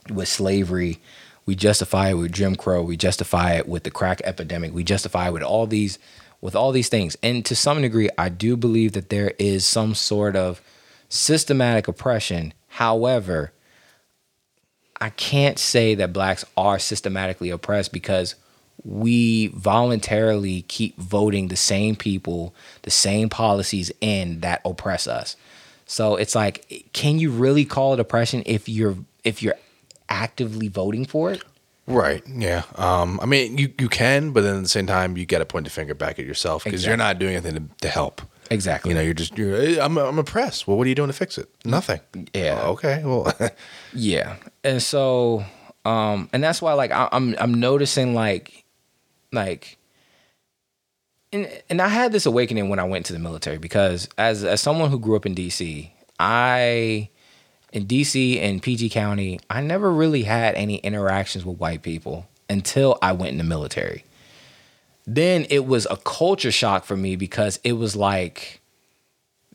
with slavery. We justify it with jim crow. We justify it with the crack epidemic. We justify it with all these with all these things and to some degree i do believe that there is some sort of systematic oppression however i can't say that blacks are systematically oppressed because we voluntarily keep voting the same people, the same policies in that oppress us. So it's like, can you really call it oppression if you're if you're actively voting for it? Right. Yeah. Um, I mean, you, you can, but then at the same time, you got to point the finger back at yourself because you're not doing anything to, to help. Exactly. You know, you're just you're. I'm I'm oppressed. Well, what are you doing to fix it? Nothing. Yeah. Oh, okay. Well. Yeah, and so, um, and that's why, like, I, I'm I'm noticing, like, like, and and I had this awakening when I went to the military because as as someone who grew up in D.C., I in D.C. and PG County, I never really had any interactions with white people until I went in the military. Then it was a culture shock for me because it was like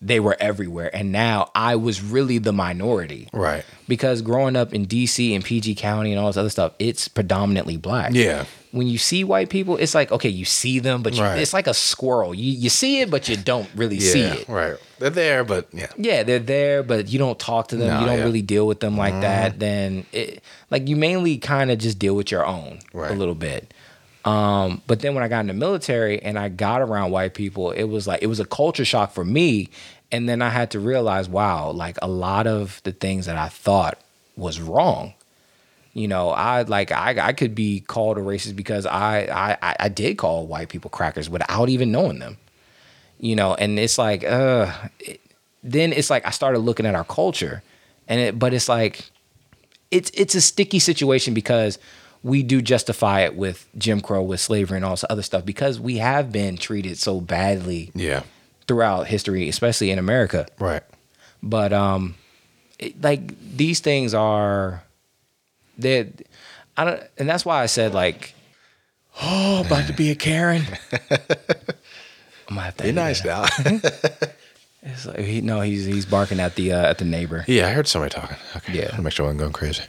they were everywhere, and now I was really the minority right. because growing up in DC and PG County and all this other stuff, it's predominantly black. Yeah. When you see white people, it's like okay, you see them, but you, Right. it's like a squirrel. You you see it, but you don't really Yeah. see it. Right. They're there, but yeah. Yeah, they're there, but you don't talk to them. No, you don't yeah. really deal with them like that. Mm-hmm. Then, it, like you mainly kind of just deal with your own a little bit. Um, but then when I got in the military and I got around white people, it was like it was a culture shock for me. And then I had to realize, wow, like a lot of the things that I thought was wrong. You know, I like I I could be called a racist because I I I- did call white people crackers without even knowing them. You know, and it's like, uh, it- then it's like I started looking at our culture, and it, but it's like it's it's a sticky situation because we do justify it with Jim Crow, with slavery, and all this other stuff because we have been treated so badly Yeah. throughout history, especially in America. Right. But um, it, like these things are, they, I don't, and that's why I said like, oh, about to be a Karen. I'm gonna have to. Be nice that now. It's like, he, no, he's he's barking at the uh, at the neighbor. yeah, I heard somebody talking. Okay. Yeah. I'll make sure I wasn't going crazy.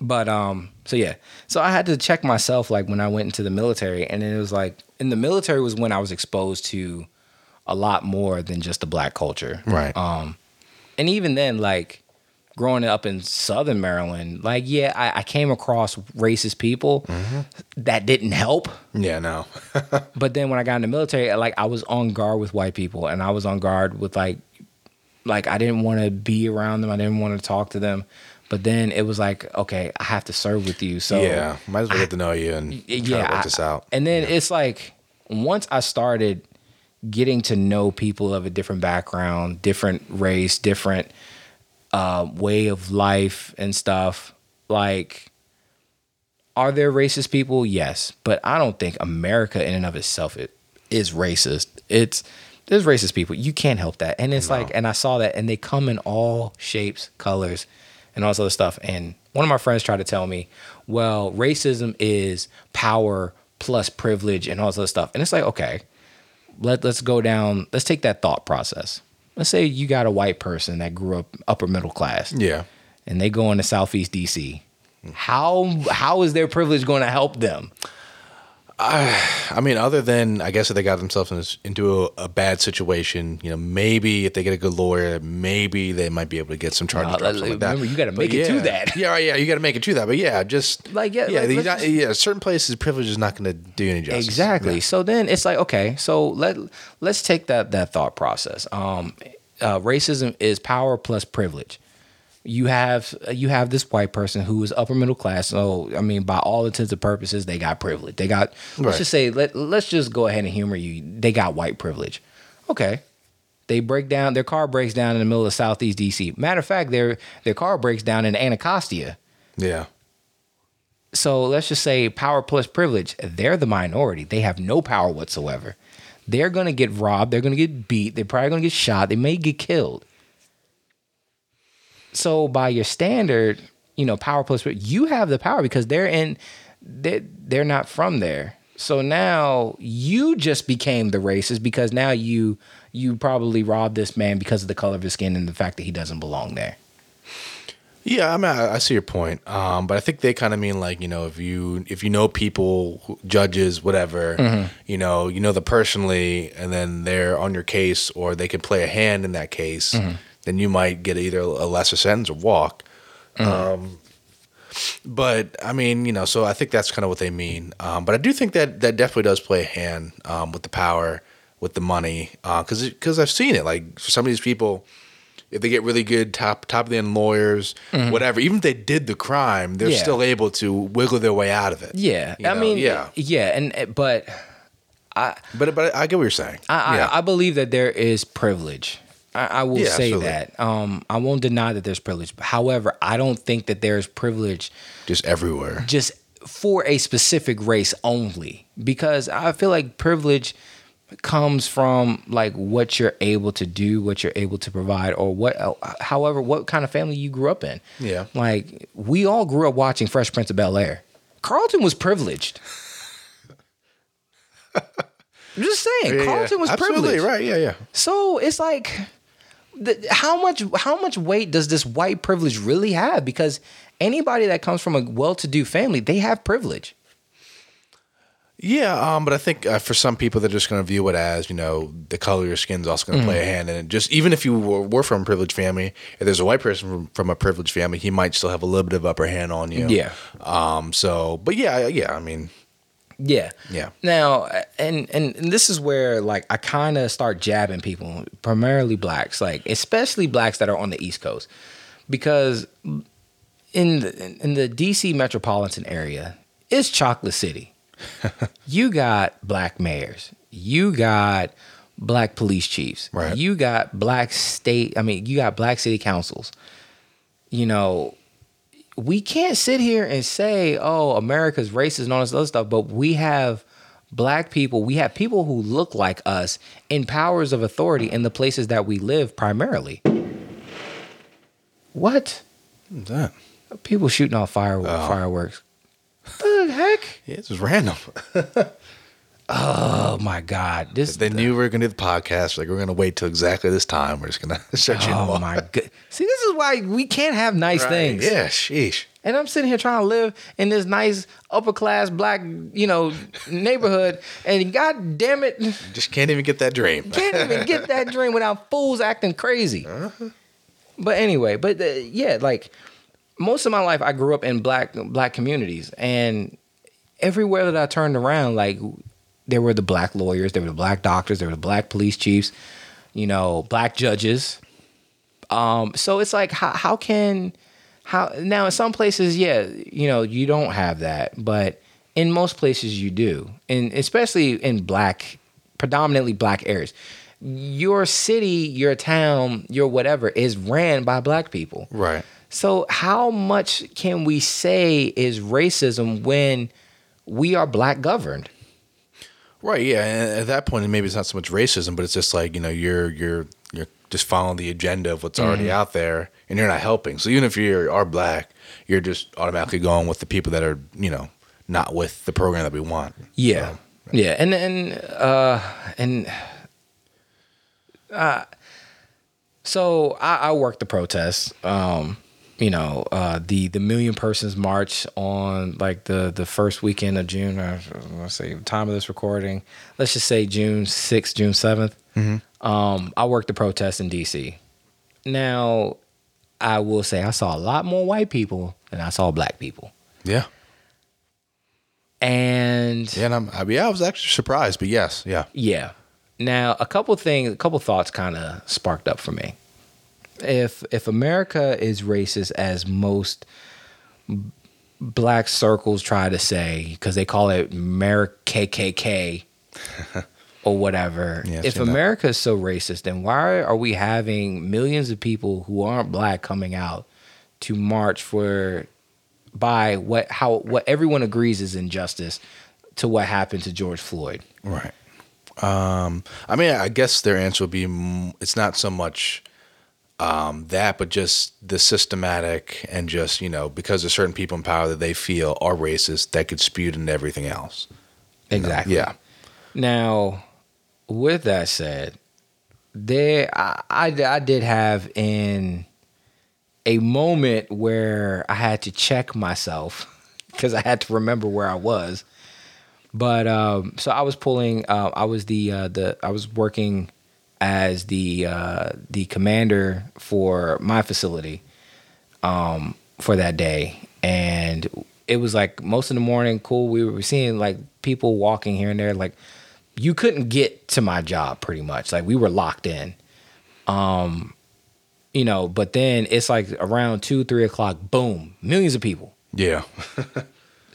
But um, so yeah, so I had to check myself like when I went into the military, and it was like in the military was when I was exposed to a lot more than just the black culture, Right. Um, and even then, like growing up in Southern Maryland, like yeah, I, I came across racist people that didn't help. Yeah, no. But then when I got in the military, like I was on guard with white people, and I was on guard with like, like I didn't want to be around them. I didn't want to talk to them. But then it was like, okay, I have to serve with you. So yeah. Might as well get to know you and to work I- this out. And then it's like once I started getting to know people of a different background, different race, different uh, way of life and stuff, like are there racist people? Yes, but I don't think America in and of itself it is racist. It's there's racist people. You can't help that. And it's like and I saw that and they come in all shapes, colors, and all this other stuff. And one of my friends tried to tell me, well, racism is power plus privilege and all this other stuff. And it's like, okay, let let's go down, let's take that thought process. Let's say you got a white person that grew up upper middle class Yeah. and they go into Southeast DC. How how is their privilege going to help them? I I mean, other than I guess if they got themselves in this, into a, a bad situation, you know, maybe if they get a good lawyer, maybe they might be able to get some charges. Uh, dropped, like that. you gotta But make it to that. Yeah, yeah, you got to make it to that. But yeah, just Like, yeah, yeah, like, not- yeah. Certain places, privilege is not going to do any justice. Exactly. Yeah. So then it's like, okay, so let let's take that that thought process. Um, uh, racism is power plus privilege. You have you have this white person who is upper middle class. So I mean, by all intents and purposes, they got privilege. They got let's just say let let's just go ahead and humor you. They got white privilege. Okay. They break down their car breaks down in the middle of Southeast DC. Matter of fact, their their car breaks down in Anacostia. Yeah. So let's just say power plus privilege, they're the minority. They have no power whatsoever. They're going to get robbed. They're going to get beat. They're probably going to get shot. They may get killed. So by your standard, you know, power plus privilege, you have the power because they're in, they're, they're not from there. So now you just became the racist because now you you probably robbed this man because of the color of his skin and the fact that he doesn't belong there. Yeah, I mean, I, I see your point, um, but I think they kind of mean like you know, if you if you know people, judges, whatever, Mm-hmm. you know, you know them personally, and then they're on your case, or they can play a hand in that case, Mm-hmm. Then you might get either a lesser sentence or walk. Mm-hmm. Um, but I mean, you know, so I think that's kind of what they mean. Um, but I do think that that definitely does play a hand um, with the power, with the money, because because I've seen it. Like for some of these people, if they get really good top top of the end lawyers, whatever, even if they did the crime, they're Mm-hmm. Yeah. still able to wiggle their way out of it. Yeah, You I mean, yeah. yeah, and but I, But but I get what you're saying. I, yeah. I, I believe that there is privilege. I, I will Yeah, say absolutely. that. Um, I won't deny that there's privilege. However, I don't think that there's privilege just everywhere. just for a specific race only, because I feel like privilege comes from like what you're able to do, what you're able to provide, or what, however, what kind of family you grew up in. Yeah. like we all grew up watching Fresh Prince of Bel Air. Carlton was privileged. I'm just saying, Yeah, Carlton was privileged. Absolutely right. Yeah, yeah. So it's like, the, how much how much weight does this white privilege really have? Because anybody that comes from a well-to-do family, they have privilege. Yeah, um, but I think uh, for some people, they're just going to view it as you know the color of your skin is also going to play Mm-hmm. a hand in it. Just even if you were, were from a privileged family, if there's a white person from, from a privileged family, he might still have a little bit of upper hand on you. Yeah. Um. So, but yeah, yeah. I mean, Yeah. Yeah. Now, and and, and this is where like I kind of start jabbing people, primarily blacks, like especially blacks that are on the East Coast, because in the in the DC metropolitan area, it's chocolate city. you got black mayors. You got black police chiefs. Right. You got black state. I mean, you got black city councils. You know, we can't sit here and say, "Oh, America's racist and all this other stuff," but we have black people, we have people who look like us in powers of authority in the places that we live primarily. What? What's that? People shooting off fire, oh. fireworks. The heck? Yeah, it's just random. Oh my God! This they knew we were gonna do the podcast. Like we're gonna wait till exactly this time. We're just gonna start shooting them Oh my god! See, this is why we can't have nice Right. things. Yeah, sheesh. And I'm sitting here trying to live in this nice upper class black, you know, neighborhood, and god damn it, Just can't even get that dream. can't even get that dream without fools acting crazy. But anyway, but uh, yeah, like most of my life, I grew up in black black communities, and everywhere that I turned around, like there were the black lawyers, there were the black doctors, there were the black police chiefs, you know, black judges. Um, so it's like how how can how now in some places, yeah, you know, you don't have that, but in most places you do, and especially in black, predominantly black areas. Your city, your town, your whatever is ran by black people. Right. So how much can we say is racism when we are black governed? Right. Yeah. And at that point, maybe it's not so much racism, but it's just like you know you're you're you're just following the agenda of what's already out there, and you're not helping. So even if you are black, you're just automatically going with the people that are you know not with the program that we want. Yeah, yeah, and and uh, and uh, so I, I worked the protests. Um, you know, uh, the the million persons march on like the the first weekend of June. Or, let's say the time of this recording. Let's just say June sixth, June 7th Um, I worked the protest in D.C. Now, I will say I saw a lot more white people than I saw black people, Yeah. and Yeah. And I'm, I, yeah, I was actually surprised, but yes, yeah. Yeah. Now, a couple things, a couple thoughts kind of sparked up for me. If if America is racist as most black circles try to say because they call it America KKK or whatever. Yeah, if. America is so racist, then why are we having millions of people who aren't black coming out to march for by what how what everyone agrees is injustice to what happened to George Floyd? Right. Um, I mean, I guess their answer would be mm, it's not so much um, that, but just the systematic and just, you know, because there's certain people in power that they feel are racist that could spew into everything else. Exactly. Yeah. Now, with that said, there I, I I did have in a moment where I had to check myself because I had to remember where I was. But um, so I was pulling. Uh, I was the uh, the I was working as the uh, the commander for my facility um, for that day, and it was like most of the morning. Cool. We were seeing like people walking here and there. Like you couldn't get to my job pretty much. Like we were locked in. Um, you know. But then it's like around two, three o'clock. Boom! Millions of people. Yeah.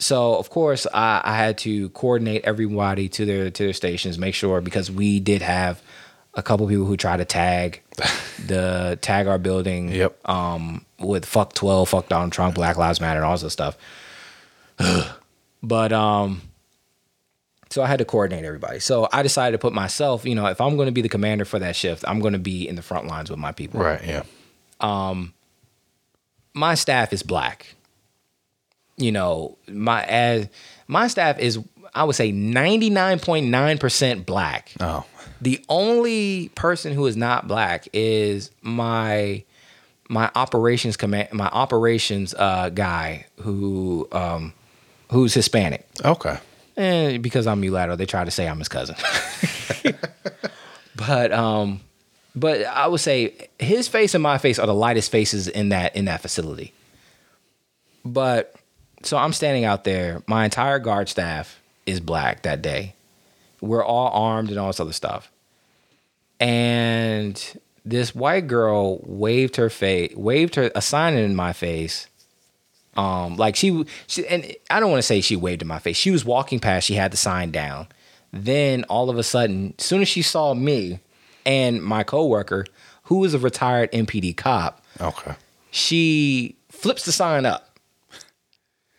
So of course I, I had to coordinate everybody to their to their stations, make sure because we did have a couple people who tried to tag the tag our building. Yep. Um, with fuck twelve, fuck Donald Trump, Black Lives Matter, and all this stuff. but um, so I had to coordinate everybody. So I decided to put myself. You know, if I'm going to be the commander for that shift, I'm going to be in the front lines with my people right. Yeah. my staff is black. You know, my as my staff is I would say 99.9% black. Oh. The only person who is not black is my my operations command my operations uh guy who um who's Hispanic. Okay. And because I'm mulatto, they try to say I'm his cousin. but um but I would say his face and my face are the lightest faces in that in that facility. But so I'm standing out there. My entire guard staff is black that day. We're all armed and all this other stuff. And this white girl waved her face, waved her a sign in my face. Um, like she, she and I don't want to say she waved in my face. She was walking past. She had the sign down. Then all of a sudden, as soon as she saw me and my coworker, who was a retired MPD cop, Okay. she flips the sign up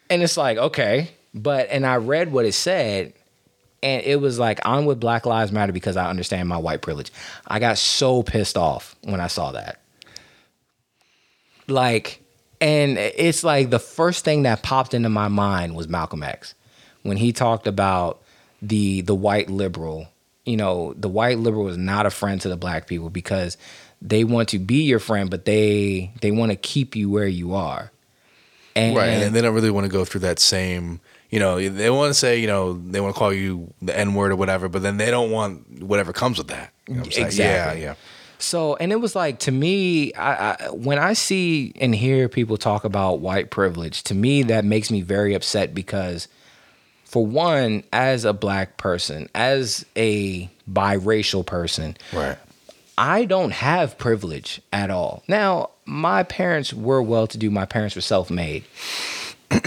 And it's like, okay. But and I read what it said, and it was like, I'm with Black Lives Matter because I understand my white privilege. I got so pissed off when I saw that. Like, and it's like the first thing that popped into my mind was Malcolm X when he talked about the the white liberal. You know, the white liberal is not a friend to the black people because they want to be your friend, but they they want to keep you where you are. And, right, and they don't really want to go through that same. You know, they want to say, you know, they want to call you the N word or whatever, but then they don't want whatever comes with that. You know exactly. Yeah, yeah. So, and it was like to me, I, I, when I see and hear people talk about white privilege, to me that makes me very upset because, for one, as a black person, as a biracial person, right, I don't have privilege at all. Now, my parents were well to do. My parents were self made.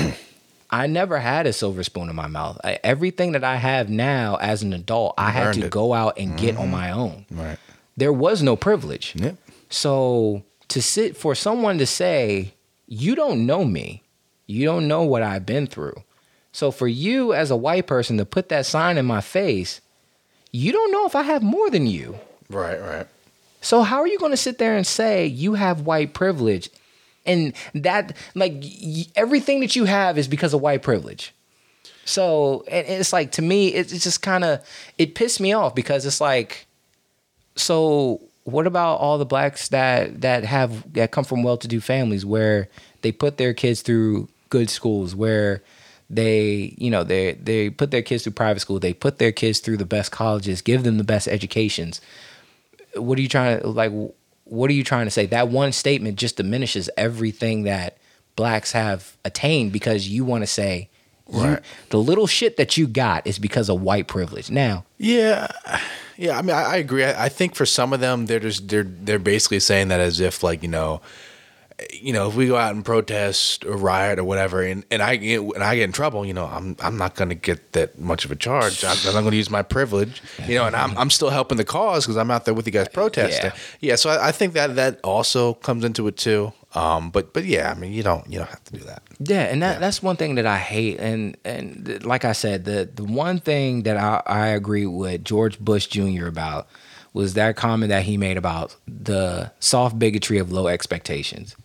I never had a silver spoon in my mouth. I, everything that I have now as an adult, I had to it. go out and get mm-hmm. on my own. Right. There was no privilege. Yep. So to sit for someone to say, you don't know me, you don't know what I've been through. So for you as a white person to put that sign in my face, you don't know if I have more than you. Right, right. So how are you going to sit there and say you have white privilege and that like y- everything that you have is because of white privilege? So and it's like to me it's just kind of it pissed me off because it's like so what about all the blacks that that have that come from well-to-do families where they put their kids through good schools where they you know they they put their kids through private school they put their kids through the best colleges give them the best educations what are you trying to like what are you trying to say? That one statement just diminishes everything that blacks have attained because you want to say right. you, the little shit that you got is because of white privilege. Now yeah yeah i mean i, I agree. I, I, think for some of them they're just they're they're basically saying that as if like you know you know, if we go out and protest or riot or whatever, and, and I get and I get in trouble, you know, I'm I'm not going to get that much of a charge. I'm, I'm going to use my privilege, you know, and I'm I'm still helping the cause because I'm out there with you guys protesting. Yeah, yeah so I, I, think that that also comes into it too. Um, but but yeah, I mean, you don't you don't have to do that. Yeah, and that, yeah. that's one thing that I hate, and and like I said, the the one thing that I I agree with George Bush Jr. about was that comment that he made about the soft bigotry of low expectations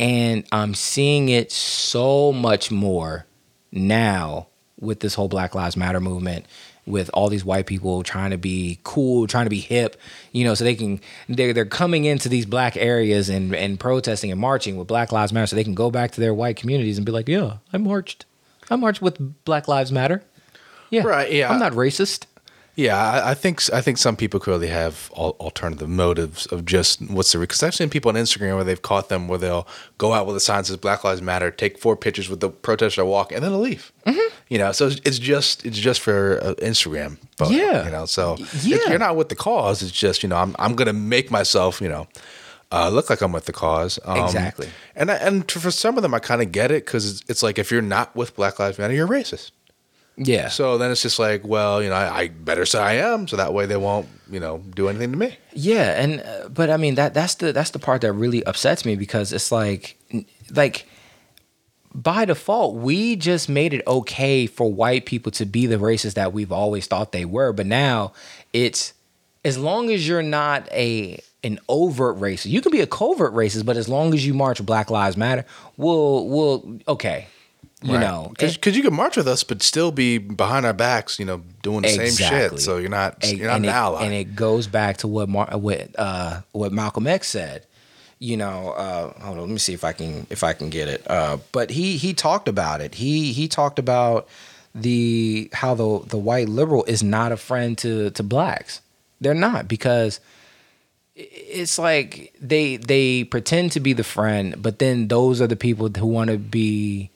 and I'm seeing it so much more now with this whole Black Lives Matter movement, with all these white people trying to be cool, trying to be hip, you know, so they can they're they're coming into these black areas and and protesting and marching with Black Lives Matter so they can go back to their white communities and be like, Yeah, I marched. I marched with Black Lives Matter. Yeah. Right, yeah. I'm not racist. Yeah, I, think I think some people clearly have alternative motives of just what's the because I've seen people on Instagram where they've caught them where they'll go out with a sign that says Black Lives Matter, take four pictures with the protester walk, and then they'll leave. Mm-hmm. You know, so it's just it's just for uh, Instagram. Photo, yeah, you know, so yeah. you're not with the cause. It's just you know I'm I'm gonna make myself you know. Uh, look like I'm with the cause. Um, exactly. And I, and for some of them, I kind of get it because it's, it's like if you're not with Black Lives Matter, you're racist. Yeah. So then it's just like, well, you know, I, I, better say I am, so that way they won't, you know, do anything to me. Yeah, and uh, but I mean that that's the that's the part that really upsets me because it's like, like by default, we just made it okay for white people to be the racists that we've always thought they were, but now it's as long as you're not a an overt racist, you can be a covert racist, but as long as you march Black Lives Matter, we'll we'll okay you right. know because you can march with us but still be behind our backs you know doing the exactly. same shit. So you're not you're not and an it, ally. and it goes back to what Mar- what uh, what Malcolm X said you know uh, hold on let me see if I can if I can get it. Uh, but he he talked about it. He he talked about the how the the white liberal is not a friend to to blacks. They're not because it's like they they pretend to be the friend but then those are the people who want to be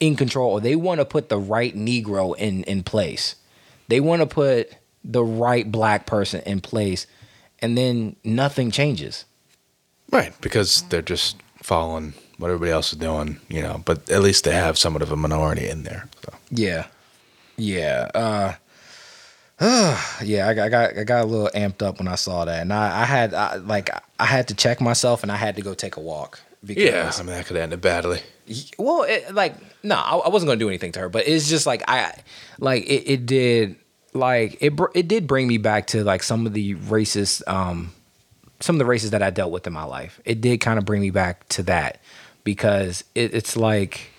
in control. They want to put the right Negro in in place. They want to put the right black person in place, and then nothing changes. Right, because they're just following what everybody else is doing, you know. But at least they have somewhat of a minority in there. So. Yeah, yeah, uh, uh, yeah. I got, I got I got a little amped up when I saw that, and I, I had I, like I had to check myself and I had to go take a walk. Because, Yeah, I mean that could have ended badly. Well, it, like no, I, I wasn't gonna do anything to her, but it's just like I, like it, it did, like it br- it did bring me back to like some of the racist, um, some of the races that I dealt with in my life. It did kind of bring me back to that because it, it's like,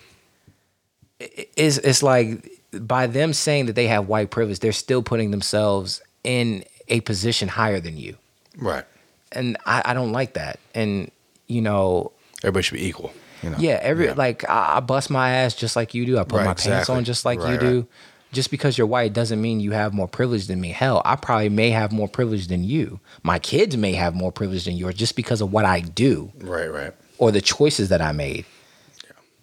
it, it's it's like by them saying that they have white privilege, they're still putting themselves in a position higher than you, Right. and I, I don't like that. And you know, Everybody should be equal. You know? yeah, every like I, bust my ass just like you do. I put Right, my pants on just like you Right, do. right. Just because you're white doesn't mean you have more privilege than me. Hell, I probably may have more privilege than you. My kids may have more privilege than yours just because of what I do Right. Right. or the choices that I made.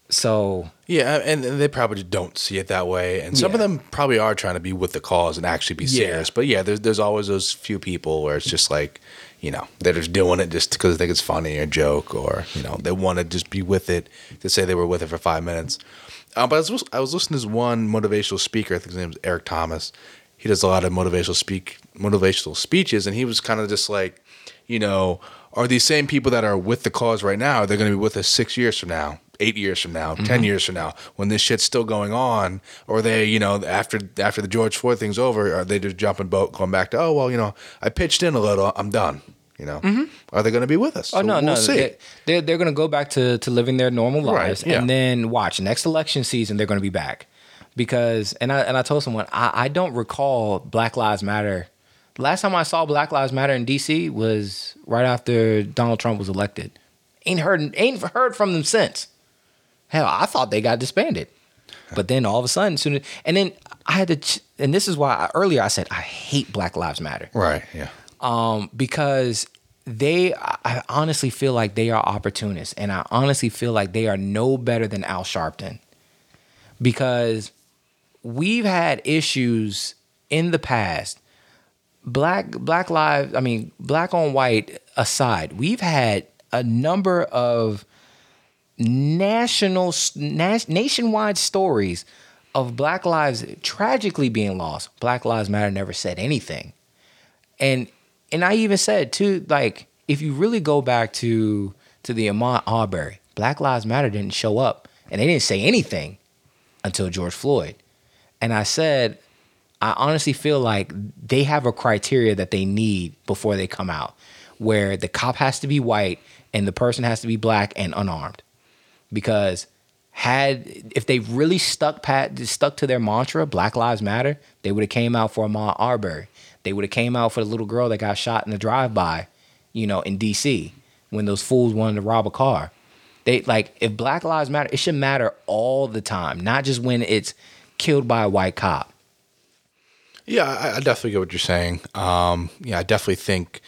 So Yeah, and, and they probably don't see it that way. And some of them probably are trying to be with the cause and actually be Yeah. serious. But yeah, there's there's always those few people where it's just like, you know, they're just doing it just because they think it's funny or joke or you know they want to just be with it to say they were with it for five minutes. Uh, but I was I was listening to one motivational speaker. I think his name is Eric Thomas. He does a lot of motivational speak motivational speeches, and he was kind of just like, you know, are these same people that are with the cause right now? They're going to be with us six years from now, eight years from now, ten mm-hmm. years from now, when this shit's still going on, or they, you know, after after the George Floyd thing's over, are they just jumping boat, going back to, oh well, you know, I pitched in a little, I'm done. You know, mm-hmm. are they going to be with us? Oh no, no, we'll see. They, they're they're gonna go back to to living their normal Right, lives, yeah. and then watch next election season. They're gonna be back because, and I and I told someone I, I don't recall Black Lives Matter. Last time I saw Black Lives Matter in D.C. was right after Donald Trump was elected. Ain't heard ain't heard from them since. Hell, I thought they got disbanded, but then all of a sudden, soon and then I had to, ch- and this is why I, earlier I said I hate Black Lives Matter right? Yeah. um, because they, I honestly feel like they are opportunists, and I honestly feel like they are no better than Al Sharpton, because we've had issues in the past. Black Black lives, I mean, black on white aside, we've had a number of national nationwide stories of black lives tragically being lost. Black Lives Matter never said anything and and I even said too, like if you really go back to to the Ahmaud Arbery, Black Lives Matter didn't show up, and they didn't say anything until George Floyd. And I said, I honestly feel like they have a criteria that they need before they come out, where the cop has to be white and the person has to be black and unarmed, because had if they really stuck pat stuck to their mantra, Black Lives Matter, they would have came out for Ahmaud Arbery. They would have came out for the little girl that got shot in the drive-by, you know, in D.C. when those fools wanted to rob a car. They like if Black Lives Matter, it should matter all the time, not just when it's killed by a white cop. Yeah, I, I definitely get what you're saying. Um, yeah, I definitely think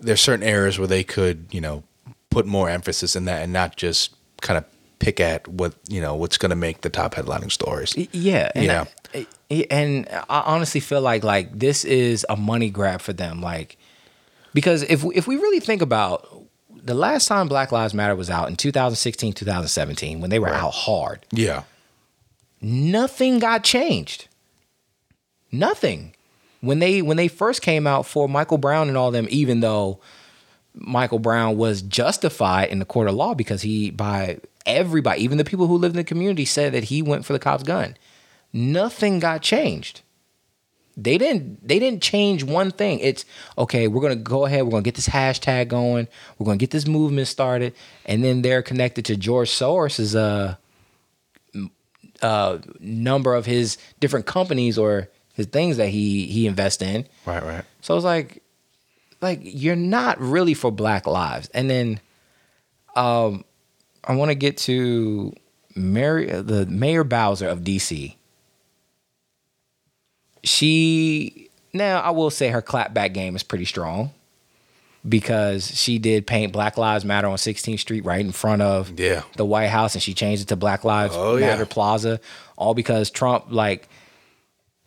there's certain areas where they could, you know, put more emphasis in that and not just kind of pick at what you know what's going to make the top headlining stories. Yeah, and Yeah. I, and I honestly feel like like this is a money grab for them, like because if if we really think about the last time Black Lives Matter was out in 2016, 2017, when they were out hard, Yeah, nothing got changed. Nothing. When they when they first came out for Michael Brown and all them, even though Michael Brown was justified in the court of law because he by everybody, even the people who lived in the community said that he went for the cop's gun. Nothing got changed. They didn't they didn't change one thing. It's okay, we're gonna go ahead, we're gonna get this hashtag going, we're gonna get this movement started, and then they're connected to George Soros's uh uh, number of his different companies or his things that he he invests in. right, right. So it's like, like you're not really for Black lives. And then, um, I want to get to Mary, uh, the Mayor Bowser of DC. She now I will say her clapback game is pretty strong because she did paint Black Lives Matter on 16th Street right in front of Yeah. the White House and she changed it to Black Lives Oh, yeah. Matter Plaza, all because Trump like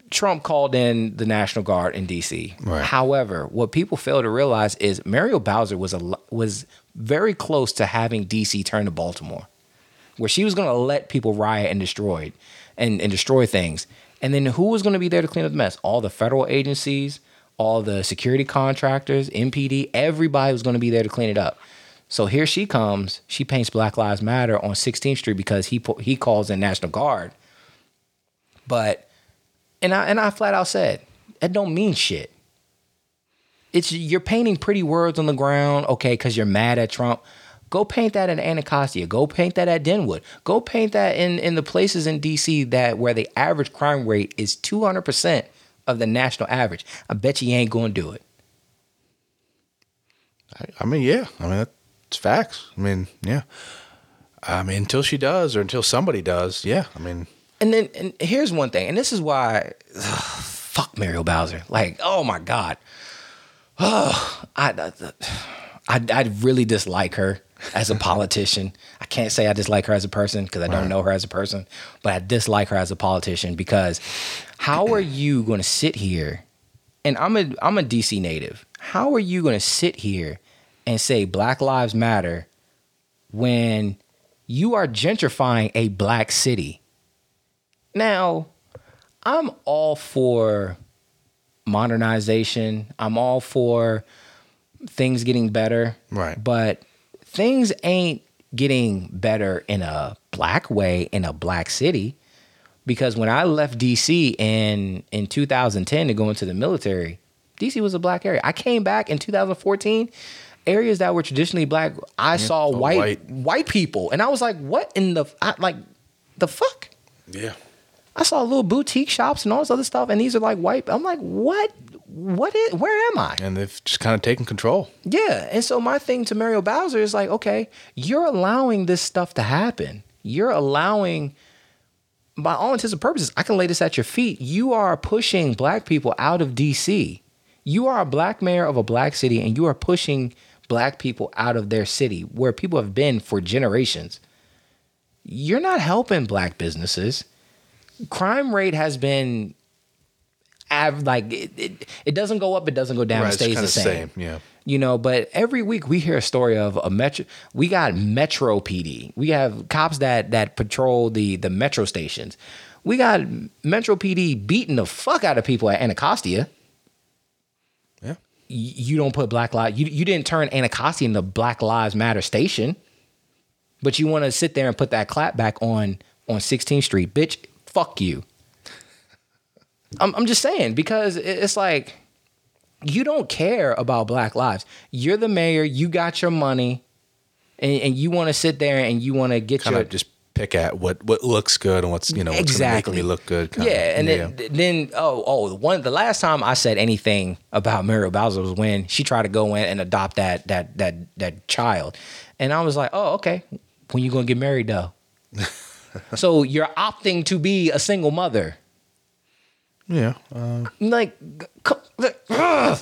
Trump called in the National Guard in DC. Right. However, what people fail to realize is Muriel Bowser was a was very close to having DC turn to Baltimore, where she was going to let people riot and destroy and, and destroy things. And then who was going to be there to clean up the mess? All the federal agencies, all the security contractors, MPD, everybody was going to be there to clean it up. So here she comes. She paints Black Lives Matter on 16th Street because he he calls in National Guard. But and I and I flat out said that don't mean shit. It's you're painting pretty words on the ground, okay, because you're mad at Trump. Go paint that at Anacostia. Go paint that at Deanwood. Go paint that in in the places in DC that where the average crime rate is 200 percent of the national average. I bet you ain't gonna do it. I, I mean, yeah. I mean, that's facts. I mean, yeah. I mean, until she does, or until somebody does, yeah. I mean, And then and here's one thing, and this is why ugh, fuck Muriel Bowser. Like, oh my God. Oh, I, I, I really dislike her as a politician. I can't say I dislike her as a person because I don't know her as a person, but I dislike her as a politician because how are you going to sit here? And I'm a I'm a DC native. How are you going to sit here and say Black Lives Matter when you are gentrifying a black city? Now, I'm all for modernization. I'm all for things getting better. Right. But things ain't getting better in a black way in a black city. Because when I left DC in in 2010 to go into the military, DC was a black area. I came back in 2014. Areas that were traditionally black, I saw oh, white, white. white people, and I was like, "What in the I, like the fuck?" yeah. I saw little boutique shops and all this other stuff, and these are like white. I'm like, what? What is? Where am I? And they've just kind of taken control. Yeah. And so my thing to Muriel Bowser is like, okay, you're allowing this stuff to happen. You're allowing, by all intents and purposes, I can lay this at your feet. You are pushing black people out of DC. You are a black mayor of a black city, and you are pushing black people out of their city where people have been for generations. You're not helping black businesses. Crime rate has been av- like it, it, it doesn't go up, it doesn't go down, Right, it stays the same. same, yeah. You know, but every week we hear a story of a metro. We got Metro PD. We have cops that that patrol the the metro stations. We got Metro PD beating the fuck out of people at Anacostia. Yeah. Y- You don't put Black Lives. You you didn't turn Anacostia into Black Lives Matter station, but you want to sit there and put that clap back on on 16th Street, bitch. Fuck you. I'm I'm just saying because it's like you don't care about black lives. You're the mayor, you got your money, and, and you want to sit there and you want to get Kind your of just pick at what what looks good and what's you know what's exactly make me look good. yeah, and then then oh oh one the last time I said anything about Muriel Bowser was when she tried to go in and adopt that that that that child, and I was like, oh okay, when you gonna get married though? so you're opting to be a single mother. yeah. Uh, Like, c- ugh.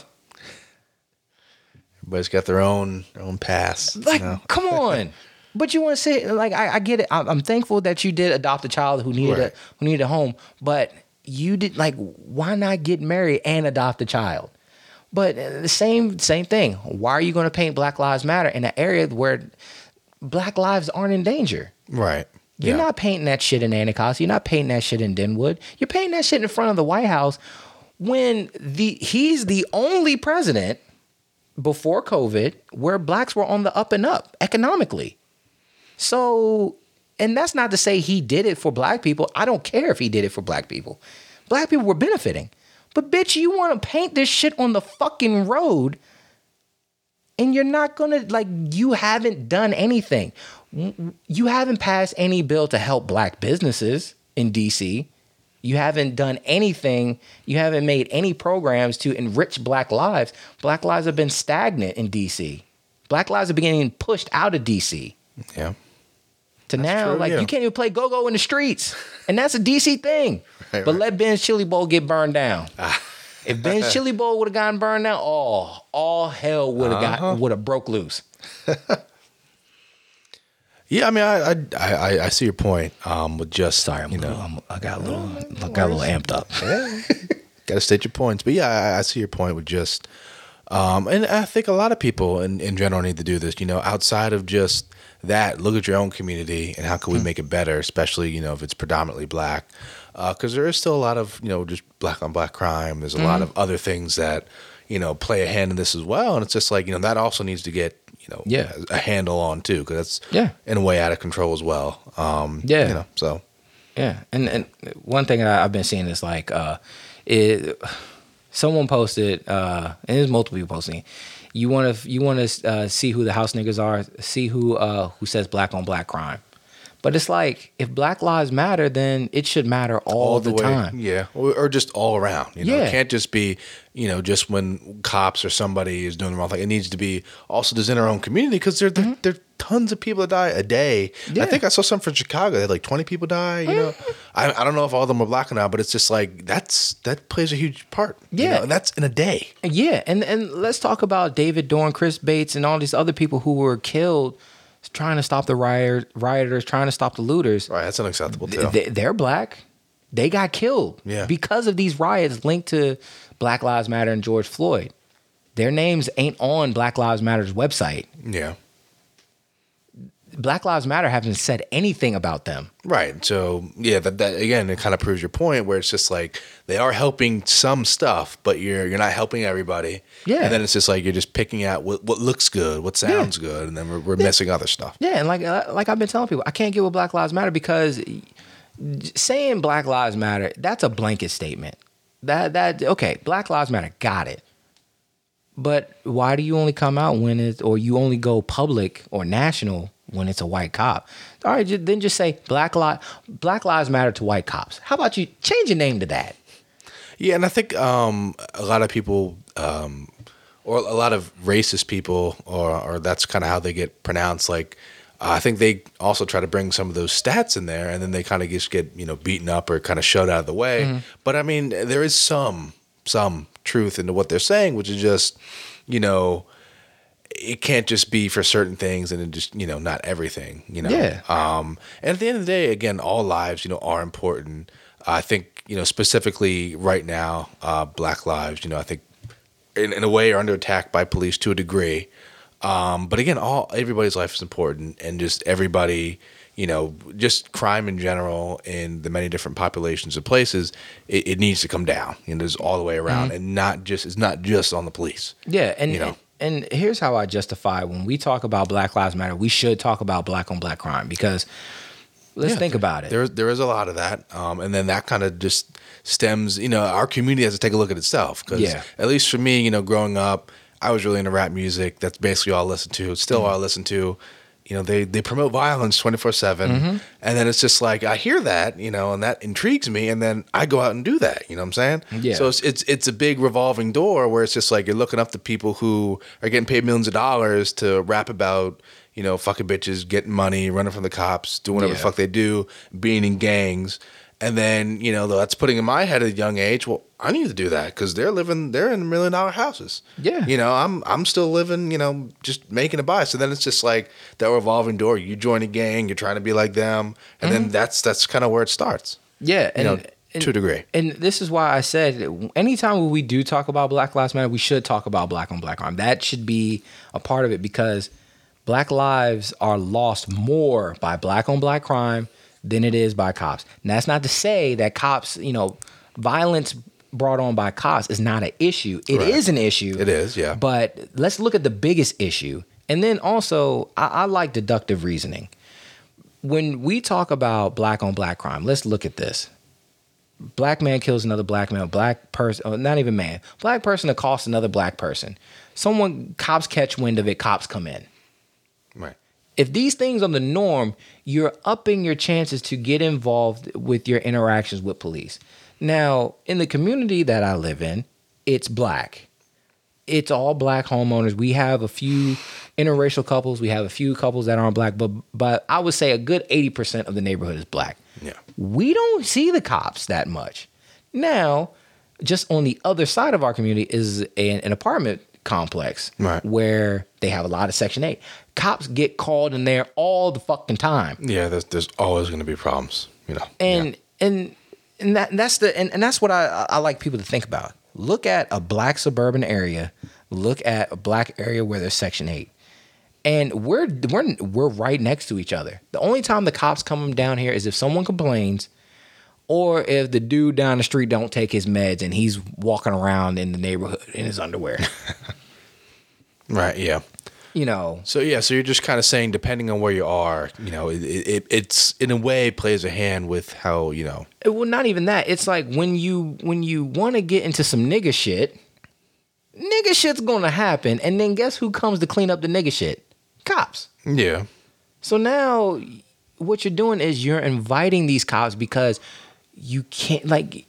everybody's got their own their own pass. you Like, know? come on. But you want to say like I, I get it. I'm, I'm thankful that you did adopt a child who needed Right. a who needed a home. But you did like why not get married and adopt a child? But uh, the same same thing. Why are you going to paint Black Lives Matter in an area where Black lives aren't in danger? right. You're yeah. not painting that shit in Anacostia. You're not painting that shit in Deanwood. You're painting that shit in front of the White House when the he's the only president before COVID where blacks were on the up and up economically. So, and that's not to say he did it for black people. I don't care if he did it for black people. Black people were benefiting. But bitch, you want to paint this shit on the fucking road and you're not gonna like you haven't done anything you haven't passed any bill to help black businesses in dc you haven't done anything. You haven't made any programs to enrich black lives. Black lives have been stagnant in dc black lives are being pushed out of dc Yeah. to now true, like yeah. you can't even play go-go in the streets. And that's a dc thing. Right, but right. let ben's chili bowl get burned down. If ben's chili bowl would have gotten burned down oh all hell would have Uh-huh. got would have broke loose Yeah, I mean, I I, I, I see your point. Um, with just sorry I'm, you know, I'm, i got a little I got a little amped up Yeah. got to state your points. But yeah, I, I see your point with just, um, and I think a lot of people in, in general need to do this. You know, outside of just that, look at your own community and how can we make it better, especially you know if it's predominantly black, because there is still a lot of you know just black on black crime. There's a lot of other things that you know, play a hand in this as well. And it's just like, you know, that also needs to get, you know, Yeah. a handle on too, because that's Yeah. in a way out of control as well. Um, Yeah. you know, so Yeah, and and one thing I, I've been seeing is like, uh, it, someone posted, uh, and there's multiple people posting. You want to you want to uh, see who the house niggas are, see who uh, who says black on black crime. But it's like if Black Lives Matter, then it should matter all, the, way, time. yeah, or, or just all around. You know, Yeah. it can't just be, you know, just when cops or somebody is doing the wrong thing. It needs to be also just in our own community because there, there, mm-hmm. there are tons of people that die a day. Yeah. I think I saw some from Chicago. They had like twenty people die. You know, mm-hmm. I, I don't know if all of them are black or not, but it's just like that's that plays a huge part. you Yeah. know, and that's in a day. Yeah, and and let's talk about David Dorn, Chris Beaty, and all these other people who were killed trying to stop the riot, rioters, trying to stop the looters. Right, that's unacceptable too. They, they're black. They got killed Yeah. because of these riots linked to Black Lives Matter and George Floyd. Their names ain't on Black Lives Matter's website. yeah. Black Lives Matter haven't said anything about them. Right. So yeah, that, that again, it kind of proves your point where it's just like they are helping some stuff, but you're you're not helping everybody. Yeah. And then it's just like you're just picking out what, what looks good, what sounds good, and then we're, we're missing other stuff. Yeah, and like uh, like I've been telling people, I can't get with Black Lives Matter because saying Black Lives Matter that's a blanket statement. That that okay, Black Lives Matter, got it. But why do you only come out when it's or you only go public or national when it's a white cop? All right, then just say Black Li- Black Lives Matter to white cops. How about you change your name to that? Yeah, and I think um, a lot of people, um, or a lot of racist people, or, or that's kind of how they get pronounced. Like, uh, I think they also try to bring some of those stats in there, and then they kind of just get you know beaten up or kind of shoved out of the way. But I mean, there is some some truth into what they're saying, which is just you know. It can't just be for certain things, and just you know not everything. You know, Yeah. um, and at the end of the day, again, all lives, you know, are important. I think, you know, specifically right now, uh, Black lives, you know, I think in, in a way are under attack by police to a degree. Um, but again, all everybody's life is important, and just everybody, you know, just crime in general in the many different populations of places, it, it needs to come down. You know, just all the way around, and not just it's not just on the police. Yeah, and You know. and here's how I justify when we talk about Black Lives Matter, we should talk about black on black crime because let's Yeah, think about it. There, there is a lot of that, um, and then that kind of just stems. You know, our community has to take a look at itself because, Yeah. at least for me, you know, growing up, I was really into rap music. That's basically all I listened to. It's Mm-hmm. still all I listen to. You know, they they promote violence twenty four seven, Mm-hmm. and then it's just like I hear that, you know, and that intrigues me, and then I go out and do that. You know what I'm saying? Yeah. So it's it's it's a big revolving door where it's just like you're looking up to people who are getting paid millions of dollars to rap about. You know, fucking bitches, getting money, running from the cops, doing whatever the fuck they do, being in gangs, and then you know that's putting in my head at a young age. Well, I need to do that because they're living, they're in million dollar houses. Yeah. you know, I'm I'm still living, you know, just making a buy. So then it's just like that revolving door. You join a gang, you're trying to be like them, and then that's that's kind of where it starts. yeah, You Mm-hmm. and, know, and- to a degree. And this is why I said anytime we do talk about Black Lives Matter, we should talk about black on black crime. That should be a part of it because black lives are lost more by black on black crime than it is by cops. And that's not to say that cops, you know, violence brought on by cops is not an issue. It is Right. an issue. It is, yeah. But let's look at the biggest issue. And then also, I, I like deductive reasoning. When we talk about black on black crime, let's look at this black man kills another black man, black person, oh, uh, not even man, black person accosts another black person. Someone, cops catch wind of it, cops come in. If these things are the norm, you're upping your chances to get involved with your interactions with police. Now, in the community that I live in, it's black. It's all black homeowners. We have a few interracial couples. We have a few couples that aren't black, but but I would say a good 80% of the neighborhood is black Yeah. we don't see the cops that much. Now, just on the other side of our community is an, an apartment complex Right. where they have a lot of Section 8. Cops get called in there all the fucking time. Yeah. There's there's always going to be problems. You know. And and and that and that's the and, and that's what I, I like people to think about. Look at a black suburban area, look at a black area where there's Section 8. And we're we're we're right next to each other. The only time the cops come down here is if someone complains or if the dude down the street don't take his meds and he's walking around in the neighborhood in his underwear. Right. Yeah. You know, So yeah, so you're just kind of saying, depending on where you are, you know, it, it it's in a way plays a hand with how you know. It- well, not even that. It's like when you when you want to get into some nigga shit, nigga shit's gonna happen, and then guess who comes to clean up the nigga shit? Cops. Yeah. So now, what you're doing is you're inviting these cops because you can't like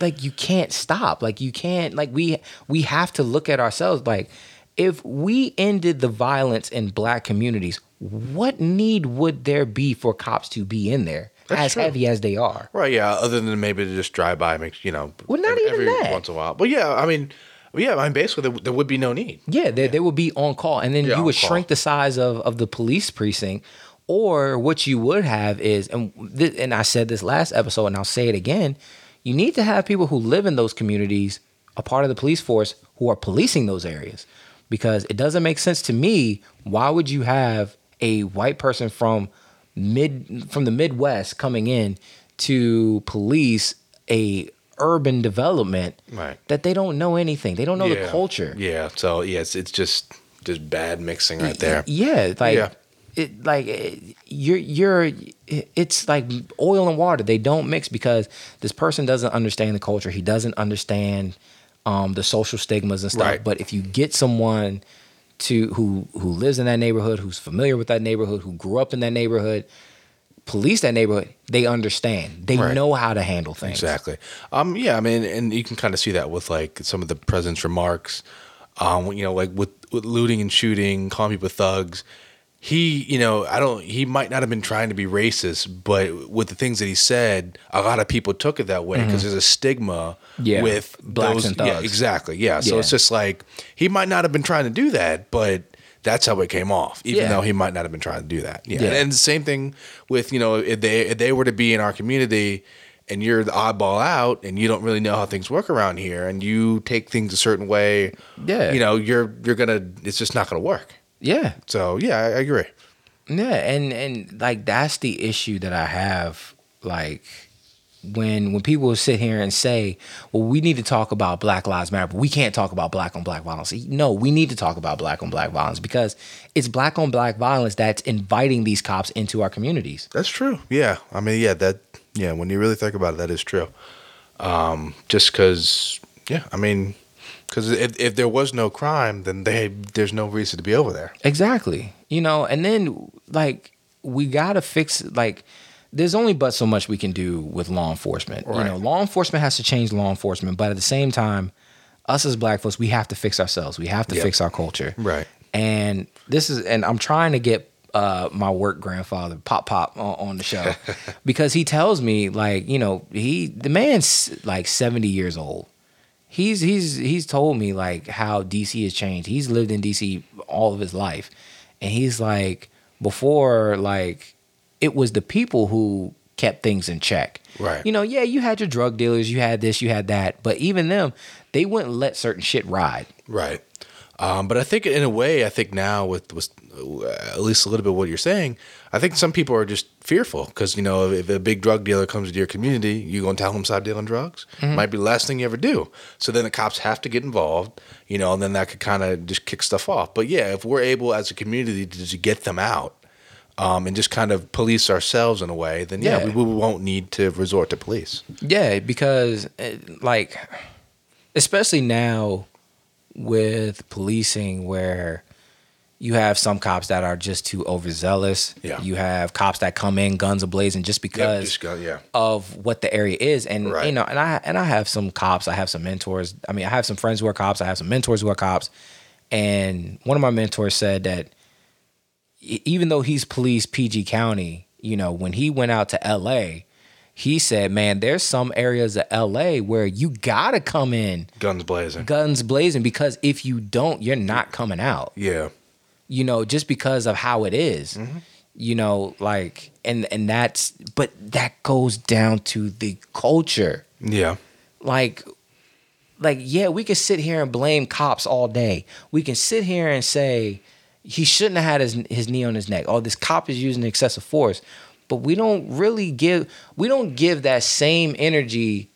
like you can't stop. Like you can't like we we have to look at ourselves like if we ended the violence in black communities, what need would there be for cops to be in there That's as true. heavy as they are? Right. Yeah. Other than maybe to just drive by, make you know. Well, not every, even every that. Once in a while. But yeah, I mean, yeah, I mean, basically, there, there would be no need. Yeah, they, they would be on call, and then Yeah, you would call. shrink the size of, of the police precinct. Or what you would have is, and this, and I said this last episode, and I'll say it again. You need to have people who live in those communities, a part of the police force, who are policing those areas, because it doesn't make sense to me. Why would you have a white person from mid from the Midwest coming in to police a urban development Right. that they don't know anything. They don't know the culture. Yeah. So yeah, it's, it's just just bad mixing right there. Yeah, like Yeah. it, like it, you're you're. It's like oil and water. They don't mix because this person doesn't understand the culture. He doesn't understand um, the social stigmas and stuff. Right. But if you get someone to who who lives in that neighborhood, who's familiar with that neighborhood, who grew up in that neighborhood, police that neighborhood, they understand. They Right. know how to handle things. Exactly. Um. Yeah. I mean, and you can kind of see that with like some of the president's remarks. Um. You know, like with, with looting and shooting, calling people thugs. He, you know, I don't. He might not have been trying to be racist, but with the things that he said, a lot of people took it that way because there's a stigma Mm-hmm. Yeah. with Blacks those. and Yeah. thugs. Exactly. Yeah. So Yeah. it's just like he might not have been trying to do that, but that's how it came off. Even Yeah. though he might not have been trying to do that. Yeah. Yeah. And the same thing with you know if they if they were to be in our community and you're the oddball out and you don't really know how things work around here and you take things a certain way Yeah. you know you're you're gonna it's just not gonna work Yeah. so yeah i, I agree Yeah, and and like that's the issue that I have. Like when when people sit here and say, "Well, we need to talk about Black Lives Matter," but we can't talk about black on black violence. No, we need to talk about black on black violence because it's black on black violence that's inviting these cops into our communities. that's true yeah i mean yeah that yeah when you really think about it that is true um just because yeah i mean because if, if there was no crime then they there's no reason to be over there Exactly. You know, and then like we gotta fix like there's only but so much we can do with law enforcement. You know, law enforcement has to change law enforcement, but at the same time, us as black folks, we have to fix ourselves. We have to Yep. fix our culture. Right. And this is and I'm trying to get uh, my work grandfather Pop Pop on, on the show because he tells me like you know he the man's like 70 years old he's he's he's told me like how DC has changed. He's lived in DC all of his life. And he's like before like it was the people who kept things in check. Right. You know, yeah, you had your drug dealers, you had this, you had that, but even them, they wouldn't let certain shit ride. Right. Um, but I think in a way, I think now with, with uh, at least a little bit what you're saying, I think some people are just fearful because you know if a big drug dealer comes to your community, you gonna tell him stop dealing drugs. Might be the last thing you ever do. So then the cops have to get involved, you know, and then that could kind of just kick stuff off. But yeah, if we're able as a community to just get them out. Um, and just kind of police ourselves in a way, then yeah, Yeah. we, we won't need to resort to police. Yeah, because uh, like, especially now with policing, where you have some cops that are just too overzealous. Yeah. You have cops that come in guns ablazing just because just go- yeah. of what the area is, and Right. you know, and I and I have some cops. I have some mentors. I mean, I have some friends who are cops. I have some mentors who are cops, and one of my mentors said that even though he's policed PG County, you know, when he went out to LA, he said, man, there's some areas of LA where you gotta come in Guns blazing. guns blazing because if you don't, you're not coming out. yeah. You know, just because of how it is. Mm-hmm. You know, like and and that's but that goes down to the culture Yeah. like like yeah we can sit here and blame cops all day we can sit here and say he shouldn't have had his, his knee on his neck oh this cop is using excessive force but we don't really give we don't give that same energy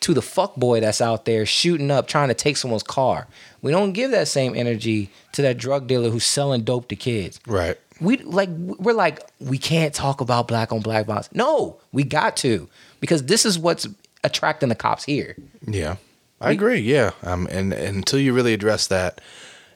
to the fuck boy that's out there shooting up trying to take someone's car. We don't give that same energy to that drug dealer who's selling dope to kids. Right. We like we're like we can't talk about black on black violence. No, we got to because this is what's attracting the cops here. Yeah, I agree. Yeah, um, and, and until you really address that,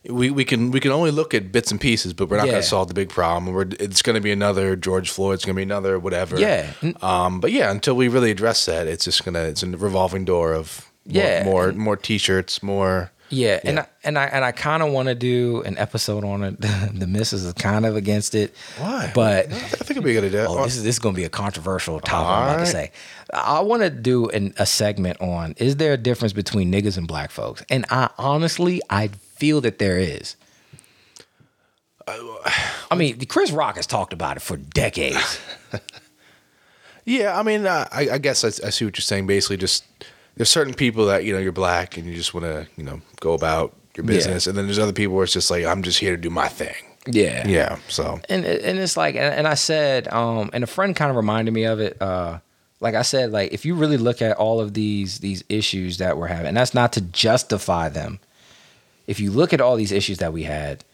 we, we can we can only look at bits and pieces, but we're not Yeah. going to solve the big problem. We're, it's going to be another George Floyd. It's going to be another whatever. Yeah. Um. But yeah, until we really address that, it's just gonna it's a revolving door of more, Yeah. more more t-shirts, more. Yeah, and I, and I and I kind of want to do an episode on it. the missus is kind of against it. Why? But I think it'd be a good idea. oh, this is this is going to be a controversial topic. I'm about to say. I want to do an, a segment on is there a difference between niggas and black folks? And I honestly, I feel that there is. I mean, Chris Rock has talked about it for decades. Yeah, I mean, uh, I, I guess I, I see what you're saying. Basically, just there's certain people that you know you're black and you just want to you know go about your Yeah. business, and then there's other people where it's just like I'm just here to do my thing. yeah, Yeah, so and and it's like and, and I said um and a friend kind of reminded me of it uh like I said like if you really look at all of these these issues that we're having and that's not to justify them if you look at all these issues that we had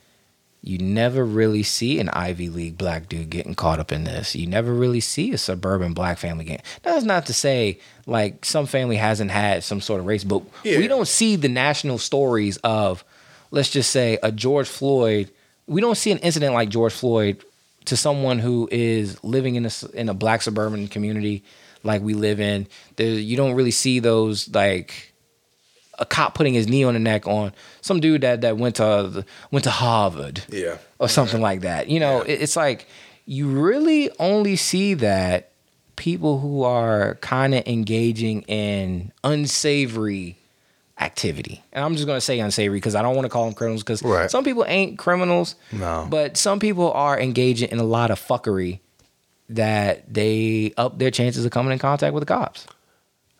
you never really see an Ivy League black dude getting caught up in this. You never really see a suburban black family getting. That's not to say like some family hasn't had some sort of race, but Yeah. we don't see the national stories of, let's just say, a George Floyd. We don't see an incident like George Floyd to someone who is living in a in a black suburban community like we live in. There, you don't really see those like a cop putting his knee on the neck on some dude that that went to went to Harvard yeah, or something like that. You know, it- it's like you really only see that people who are kind of engaging in unsavory activity. And I'm just going to say unsavory because I don't want to call them criminals because Right. some people ain't criminals. No. But some people are engaging in a lot of fuckery that they up their chances of coming in contact with the cops.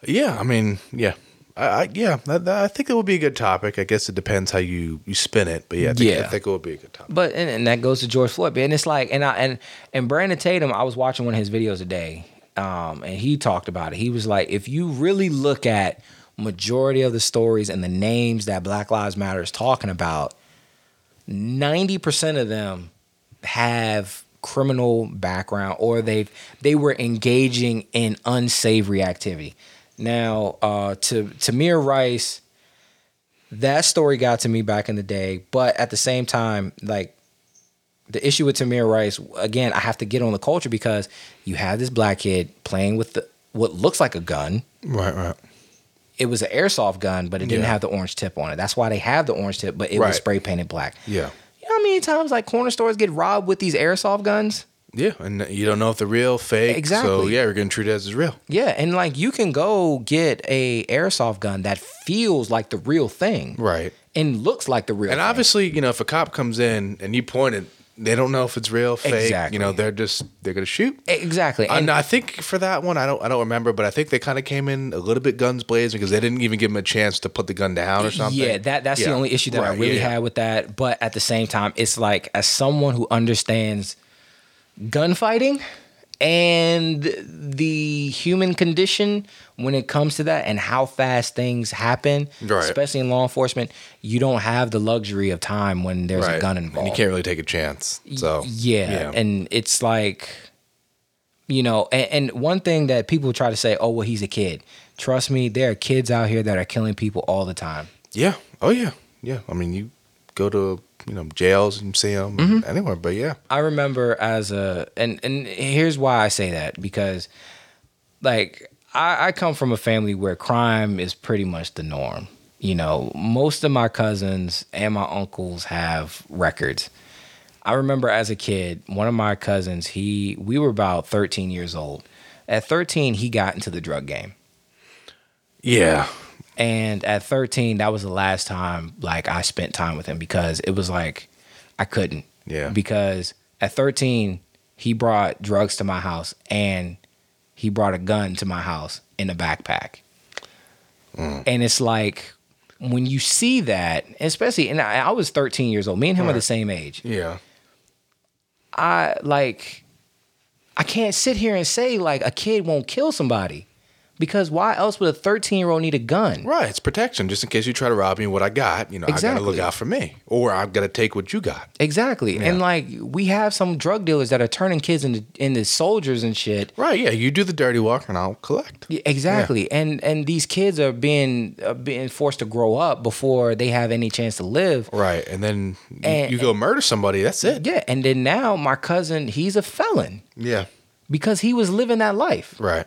yeah. I mean, yeah, I, I yeah, that, that- I think it would be a good topic. I guess it depends how you you spin it, but yeah, I think, Yeah. I think it would be a good topic. But and, and that goes to George Floyd. And it's like and I and and Brandon Tatum, I was watching one of his videos today, um, and he talked about it. He was like, if you really look at majority of the stories and the names that Black Lives Matter is talking about, ninety percent of them have criminal background or they've they were engaging in unsavory activity. Now, uh, to Tamir Rice, that story got to me back in the day, but at the same time, like the issue with Tamir Rice, again, I have to get on the culture because you have this black kid playing with the what looks like a gun. Right, right. It was an airsoft gun, but it didn't Yeah. have the orange tip on it. That's why they have the orange tip, but it Right. was spray painted black. Yeah, You know how many times like corner stores get robbed with these airsoft guns? Yeah, and you don't know if they're real, fake. Exactly. So yeah, we're gonna treat it as real. Yeah, and like you can go get a airsoft gun that feels like the real thing Right. and looks like the real And thing. obviously, you know, if a cop comes in and you point it, they don't know if it's real, fake. Exactly. You know, they're just they're gonna shoot. exactly. And And I think for that one, I don't, I don't remember, but I think they kind of came in a little bit guns blazing because they didn't even give him a chance to put the gun down or something. Yeah, that that's the only issue that I Right, really yeah. had with that. But at the same time, it's like as someone who understands gunfighting and the human condition when it comes to that and how fast things happen, Right. especially in law enforcement, you don't have the luxury of time when there's a Right. gun And involved. you can't really take a chance. So yeah, and it's like you know and, and one thing that people try to say oh well he's a kid trust me there are kids out here that are killing people all the time yeah, oh yeah, yeah. I mean, you go to you know jails and see them Mm-hmm. anywhere, but yeah, I remember as a and and here's why I say that because like I, I come from a family where crime is pretty much the norm. You know, most of my cousins and my uncles have records. I remember as a kid, one of my cousins, he we were about 13 years old. At 13, he got into the drug game. yeah, And at 13, that was the last time like I spent time with him because it was like I couldn't. Yeah. Because at 13, he brought drugs to my house and he brought a gun to my house in a backpack. Mm. And it's like when you see that, especially and I, I was 13 years old. Me and him are the same age. yeah, I like I can't sit here and say like a kid won't kill somebody. Because why else would a 13 year old need a gun? Right, it's protection. Just in case you try to rob me what I got, you know, I got to look out for me, or I've got to take what you got. Exactly. And like we have some drug dealers that are turning kids into into soldiers and shit. Right? Yeah, you do the dirty work, and I'll collect. Yeah, Exactly. And and these kids are being uh, being forced to grow up before they have any chance to live. Right, and then And- you go murder somebody. That's it. Yeah, and then now my cousin, he's a felon Yeah. because he was living that life. Right.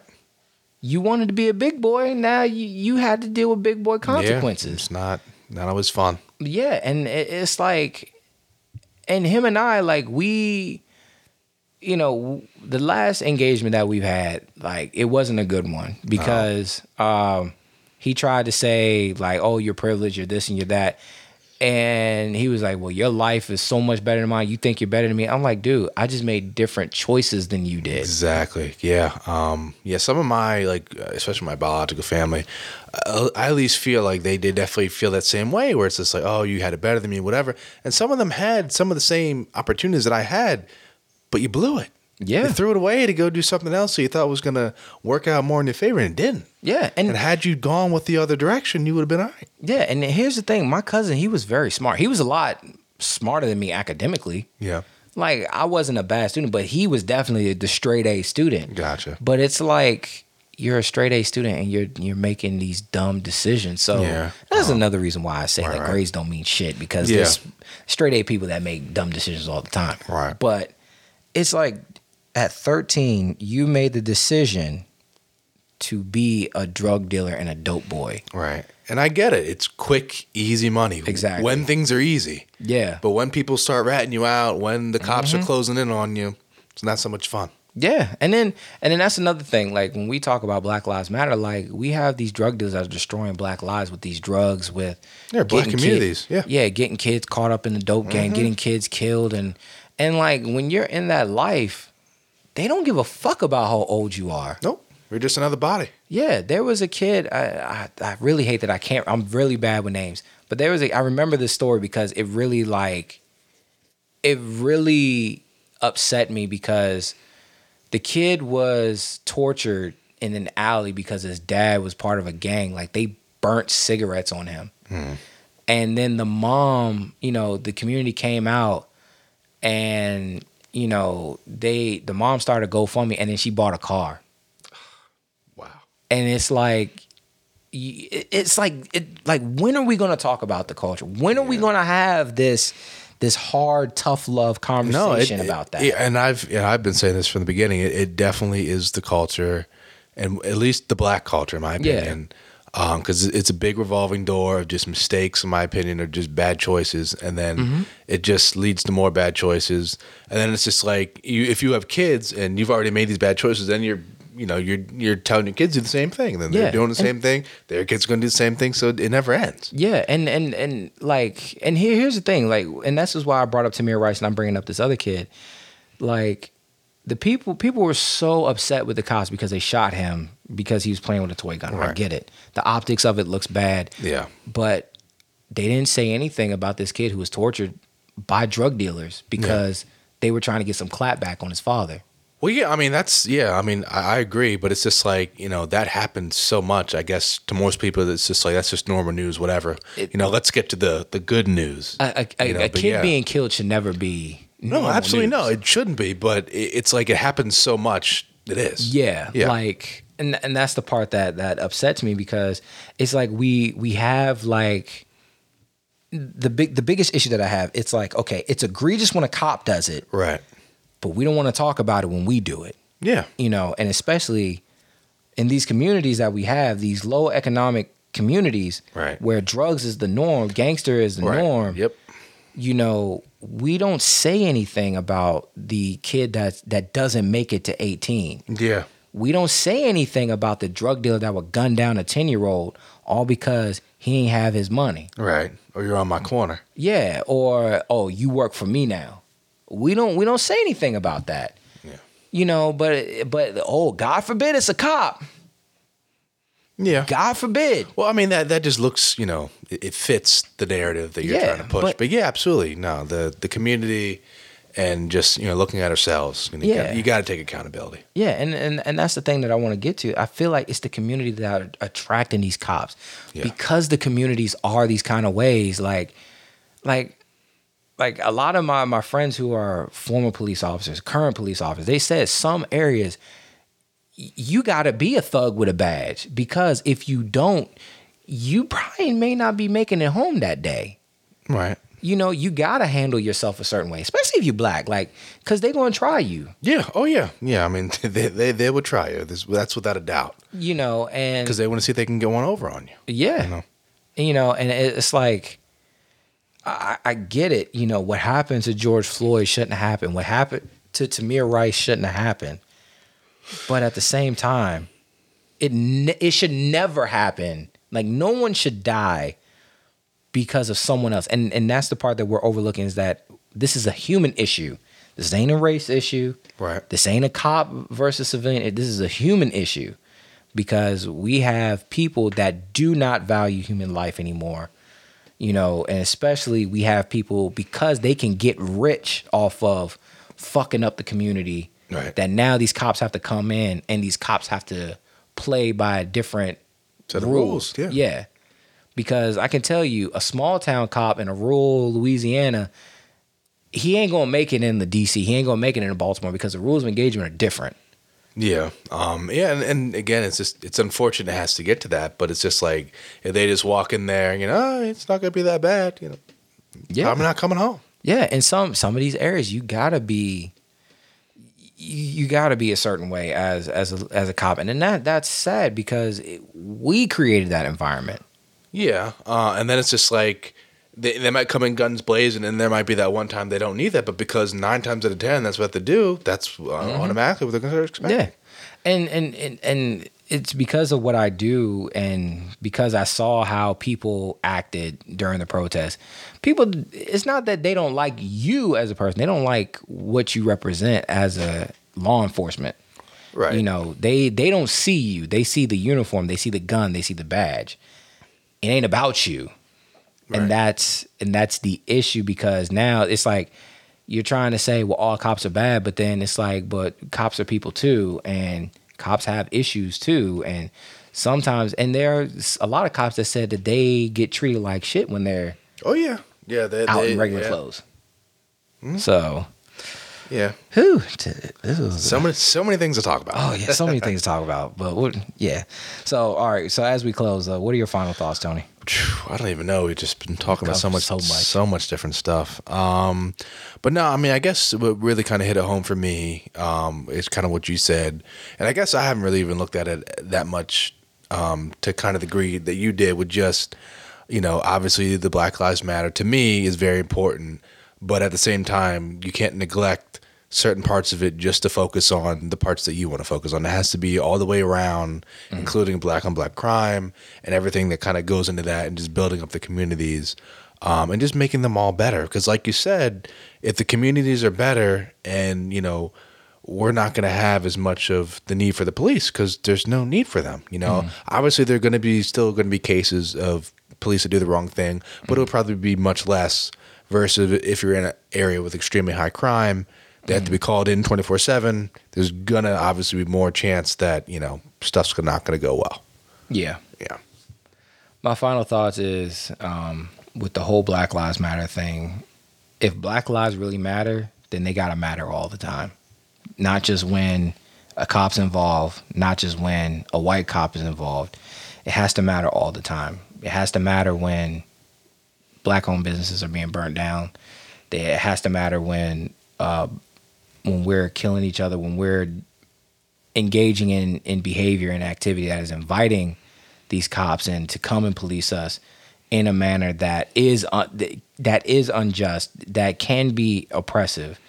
You wanted to be a big boy, now you, you had to deal with big boy Yeah, consequences. it's not not always fun. Yeah, and it, it's like, and him and I, like we, you know, the last engagement that we've had, like it wasn't a good one because um, he tried to say like, "Oh, you're privileged, you're this and you're that," and he was like, "Well, your life is so much better than mine. You think you're better than me?" I'm like, "Dude, I just made different choices than you did." Exactly. Yeah. Um. Yeah. Some of my like, uh, especially my biological family, uh, I at least feel like they did definitely feel that same way, where it's just like, oh, you had it better than me, whatever. And some of them had some of the same opportunities that I had, but you blew it. Yeah. You threw it away to go do something else that you thought was gonna work out more in your favor, and it didn't. Yeah, and And had you gone with the other direction, you would have been all right. yeah, and here's the thing: my cousin, he was very smart. He was a lot smarter than me academically. Yeah. like I wasn't a bad student, but he was definitely the straight A student. Gotcha. But it's like you're a straight A student and you're you're making these dumb decisions. So Yeah. that's oh. another reason why I say Right, that right. grades don't mean shit because Yeah. there's straight A people that make dumb decisions all the time. Right. But it's like at 13, you made the decision to be a drug dealer and a dope boy. Right. And I get it. It's quick, easy money. Exactly. When things are easy. Yeah. But when people start ratting you out, when the cops Mm-hmm. are closing in on you, it's not so much fun. Yeah, and then and then that's another thing. Like when we talk about Black Lives Matter, like we have these drug dealers that are destroying black lives with these drugs, with Yeah, black communities, yeah. yeah, getting kids caught up in the dope gang, getting kids killed, and and like when you're in that life, they don't give a fuck about how old you are. Nope. You're just another body. Yeah, there was a kid. I, I I really hate that I can't. I'm really bad with names, but there was a. I remember this story because it really like, it really upset me because the kid was tortured in an alley because his dad was part of a gang. Like they burnt cigarettes on him, hmm. and then the mom, you know, the community came out, and you know they the mom started GoFundMe, and then she bought a car Wow. and it's like it's like it like when are we going to talk about the culture when are we going to have this this hard tough love conversation it- about that yeah, and I've yeah, I've been saying this from the beginning. It, it definitely is the culture, and at least the black culture, in my Yeah. Because it's a big revolving door of just mistakes, in my opinion, or just bad choices, and then Mm-hmm. it just leads to more bad choices. And then it's just like you, if you have kids and you've already made these bad choices, then you're you know you're you're telling your kids to do the same thing. and Then Yeah, they're doing the and- same thing. Their kids are going to do the same thing, so it never ends. yeah and and and like and here here's the thing like and this is why i brought up tamir rice and i'm bringing up this other kid like the people people were so upset with the cops because they shot him because he was playing with a toy gun i get it the optics of it looks bad Yeah. but they didn't say anything about this kid who was tortured by drug dealers because they were trying to get some clap back on his father. Well, yeah, I mean that's yeah, I mean I, I agree, but it's just like you know that happens so much. I guess to most people, it's just like that's just normal news, whatever. It- you know, let's get to the the good news. A, a, know, a kid yeah. being killed should never be no, normal absolutely news. no, it shouldn't be, but it, it's like it happens so much. It is. Yeah, Yeah. like and and that's the part that that upsets me because it's like we we have like the big the biggest issue that I have. It's like okay, it's egregious when a cop does it, Right. but we don't want to talk about it when we do it. Yeah. you know, and especially in these communities that we have, these low economic communities Right. where drugs is the norm, gangster is the Right. norm. Yep. You know, we don't say anything about the kid that that doesn't make it to 18. Yeah. We don't say anything about the drug dealer that would gun down a 10 year old all because he ain't have his money. Right. Or you're on my corner. Yeah, or oh, you work for me now. We don't we don't say anything about that. Yeah. You know, but but oh, God forbid it's a cop. Yeah. God forbid. Well, I mean that that just looks, you know, it, it fits the narrative that you're Yeah, trying to push. but- But, yeah, absolutely. No, the the community and just you know looking at ourselves. You, Yeah. you got to take accountability. Yeah, and, and and that's the thing that I want to get to. I feel like it's the community that are attracting these cops Yeah. because the communities are these kind of ways. Like, like, like a lot of my my friends who are former police officers, current police officers, they said some areas you got to be a thug with a badge because if you don't, you probably may not be making it home that day Right. you know, you gotta handle yourself a certain way, especially if you're black, like, cause they're gonna try you, Yeah. Oh yeah. Yeah. I mean, they they, they would try you. This, that's without a doubt you know, and because they want to see if they can get one over on you. yeah, you know. you know, and it's like, I, I get it, you know, what happened to George Floyd shouldn't have happened. What happened to Tamir Rice shouldn't have happened. But at the same time, it ne- it should never happen. Like no one should die because of someone else. And and that's the part that we're overlooking is that this is a human issue. This ain't a race issue. Right. This ain't a cop versus civilian. This is a human issue because we have people that do not value human life anymore. You know, and especially we have people because they can get rich off of fucking up the community. Right. That now these cops have to come in and these cops have to play by different Set of rules, yeah. Yeah. Because I can tell you, a small town cop in a rural Louisiana, he ain't gonna make it in the DC. He ain't gonna make it in Baltimore because the rules of engagement are different. Yeah. Um, yeah. And, and again, it's just, it's unfortunate it has to get to that, but it's just like, if they just walk in there, and you know, oh, it's not going to be that bad, you know, Yeah. I'm not coming home. Yeah, in some some of these areas, you gotta be, you, you gotta be a certain way as as a, as a cop, and then that that's sad because it, we created that environment. Yeah. Uh, and then it's just like, they, they might come in guns blazing, and there might be that one time they don't need that, but because nine times out of ten, that's what they do, that's uh, automatically what they're going to expect. Yeah, and and and and it's because of what I do, and because I saw how people acted during the protest. People, it's not that they don't like you as a person; they don't like what you represent as a law enforcement. Right. You know, they they don't see you. They see the uniform. They see the gun. They see the badge. It ain't about you, Right. and that's and that's the issue because now it's like you're trying to say, well, all cops are bad, but then it's like, but cops are people too, and cops have issues too, and sometimes, and there's a lot of cops that said that they get treated like shit when they're Oh, yeah. Yeah. they're out they- in regular yeah. clothes. Mm-hmm. So, Yeah. t- this was So many, so many things to talk about. Oh yeah, so many things to talk about. But what, yeah. So all right. So as we close, uh, what are your final thoughts, Tony? I don't even know. We've just been talking about so much, so so much. much, different stuff. Um, but no, I mean, I guess what really kind of hit it home for me um, is kind of what you said, and I guess I haven't really even looked at it that much um, to kind of the degree that you did. With just, you know, obviously the Black Lives Matter to me is very important, but at the same time, you can't neglect certain parts of it just to focus on the parts that you want to focus on. It has to be all the way around, mm-hmm. including black on black crime and everything that kind of goes into that and just building up the communities um, and just making them all better. Because, like you said, if the communities are better and, you know, we're not going to have as much of the need for the police because there's no need for them. You know, mm-hmm. obviously, there are going to be still going to be cases of police that do the wrong thing, but it'll mm-hmm. probably be much less versus if you're in an area with extremely high crime. They have to be called in 24 7. There's going to obviously be more chance that, you know, stuff's not going to go well. Yeah. Yeah. My final thoughts is um, with the whole Black Lives Matter thing. If Black lives really matter, then they gotta matter all the time, not just when a cop's involved, not just when a white cop is involved. It has to matter all the time. It has to matter when black-owned businesses are being burnt down. It has to matter when uh, when we're killing each other, when we're engaging in in behavior and activity that is inviting these cops in to come and police us in a manner that is uh, un- that is unjust, that can be oppressive.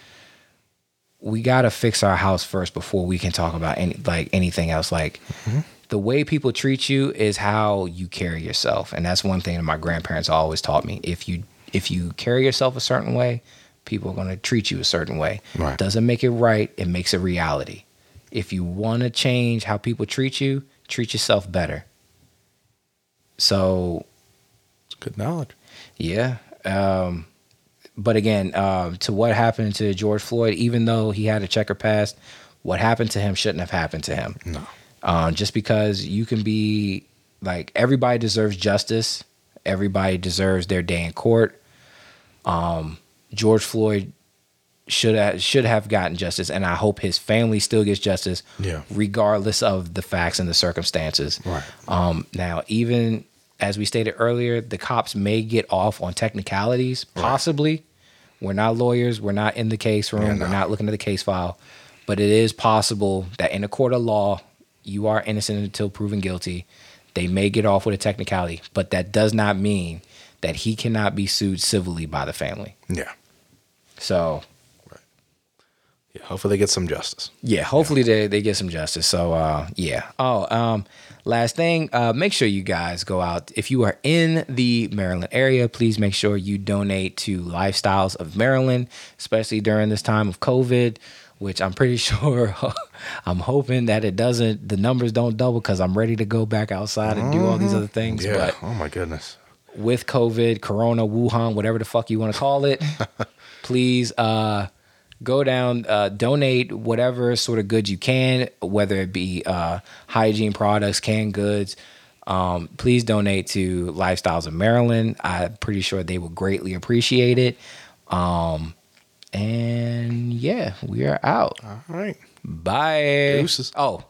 We got to fix our house first before we can talk about any like anything else. Like mm-hmm. the way people treat you is how you carry yourself. And that's one thing that my grandparents always taught me. If you if you carry yourself a certain way people are going to treat you a certain way Right. doesn't make it right it makes it reality if you want to change how people treat you treat yourself better so It's good knowledge. yeah um but again, um, to what happened to George Floyd, even though he had a checker past, what happened to him shouldn't have happened to him. No. Um, just because you can be like everybody deserves justice, everybody deserves their day in court. Um, George Floyd should have, should have gotten justice, and I hope his family still gets justice, Yeah. regardless of the facts and the circumstances. Right. Um, now, even as we stated earlier, the cops may get off on technicalities, possibly. We're not lawyers. We're not in the case room. Yeah, We're not looking at the case file. But it is possible that in a court of law, you are innocent until proven guilty. They may get off with a technicality, but that does not mean that he cannot be sued civilly by the family. Yeah. So Yeah. Hopefully they get some justice. yeah, hopefully they, they get some justice. So uh yeah. Oh, um last thing, uh make sure you guys go out. If you are in the Maryland area, please make sure you donate to Lifestyles of Maryland, especially during this time of COVID, which I'm pretty sure I'm hoping that it doesn't the numbers don't double cuz I'm ready to go back outside and do all these other things, Yeah. but oh my goodness. with COVID, Corona, Wuhan, whatever the fuck you want to call it, please uh, go down, uh, donate whatever sort of goods you can, whether it be uh, hygiene products, canned goods. Um, please donate to Lifestyles of Maryland. I'm pretty sure they will greatly appreciate it. Um, and yeah, we are out. All right. Bye. Deuces. Oh,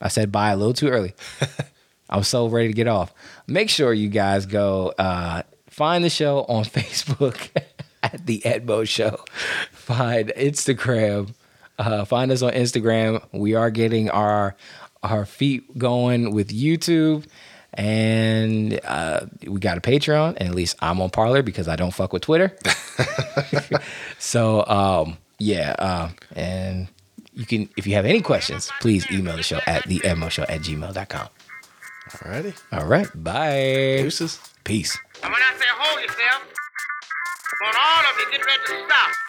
I said bye a little too early. I'm so ready to get off. Make sure you guys go uh, find the show on Facebook at the Edmo Show. Find Instagram. Uh, find us on Instagram. We are getting our our feet going with YouTube. And uh, we got a Patreon, and at least I'm on Parler because I don't fuck with Twitter. so um, yeah, uh, and you can if you have any questions, please email the show at the show at gmail.com. All righty. All right, bye. Deuces. Peace. And when I say hold yourself, Want all of you get ready to stop.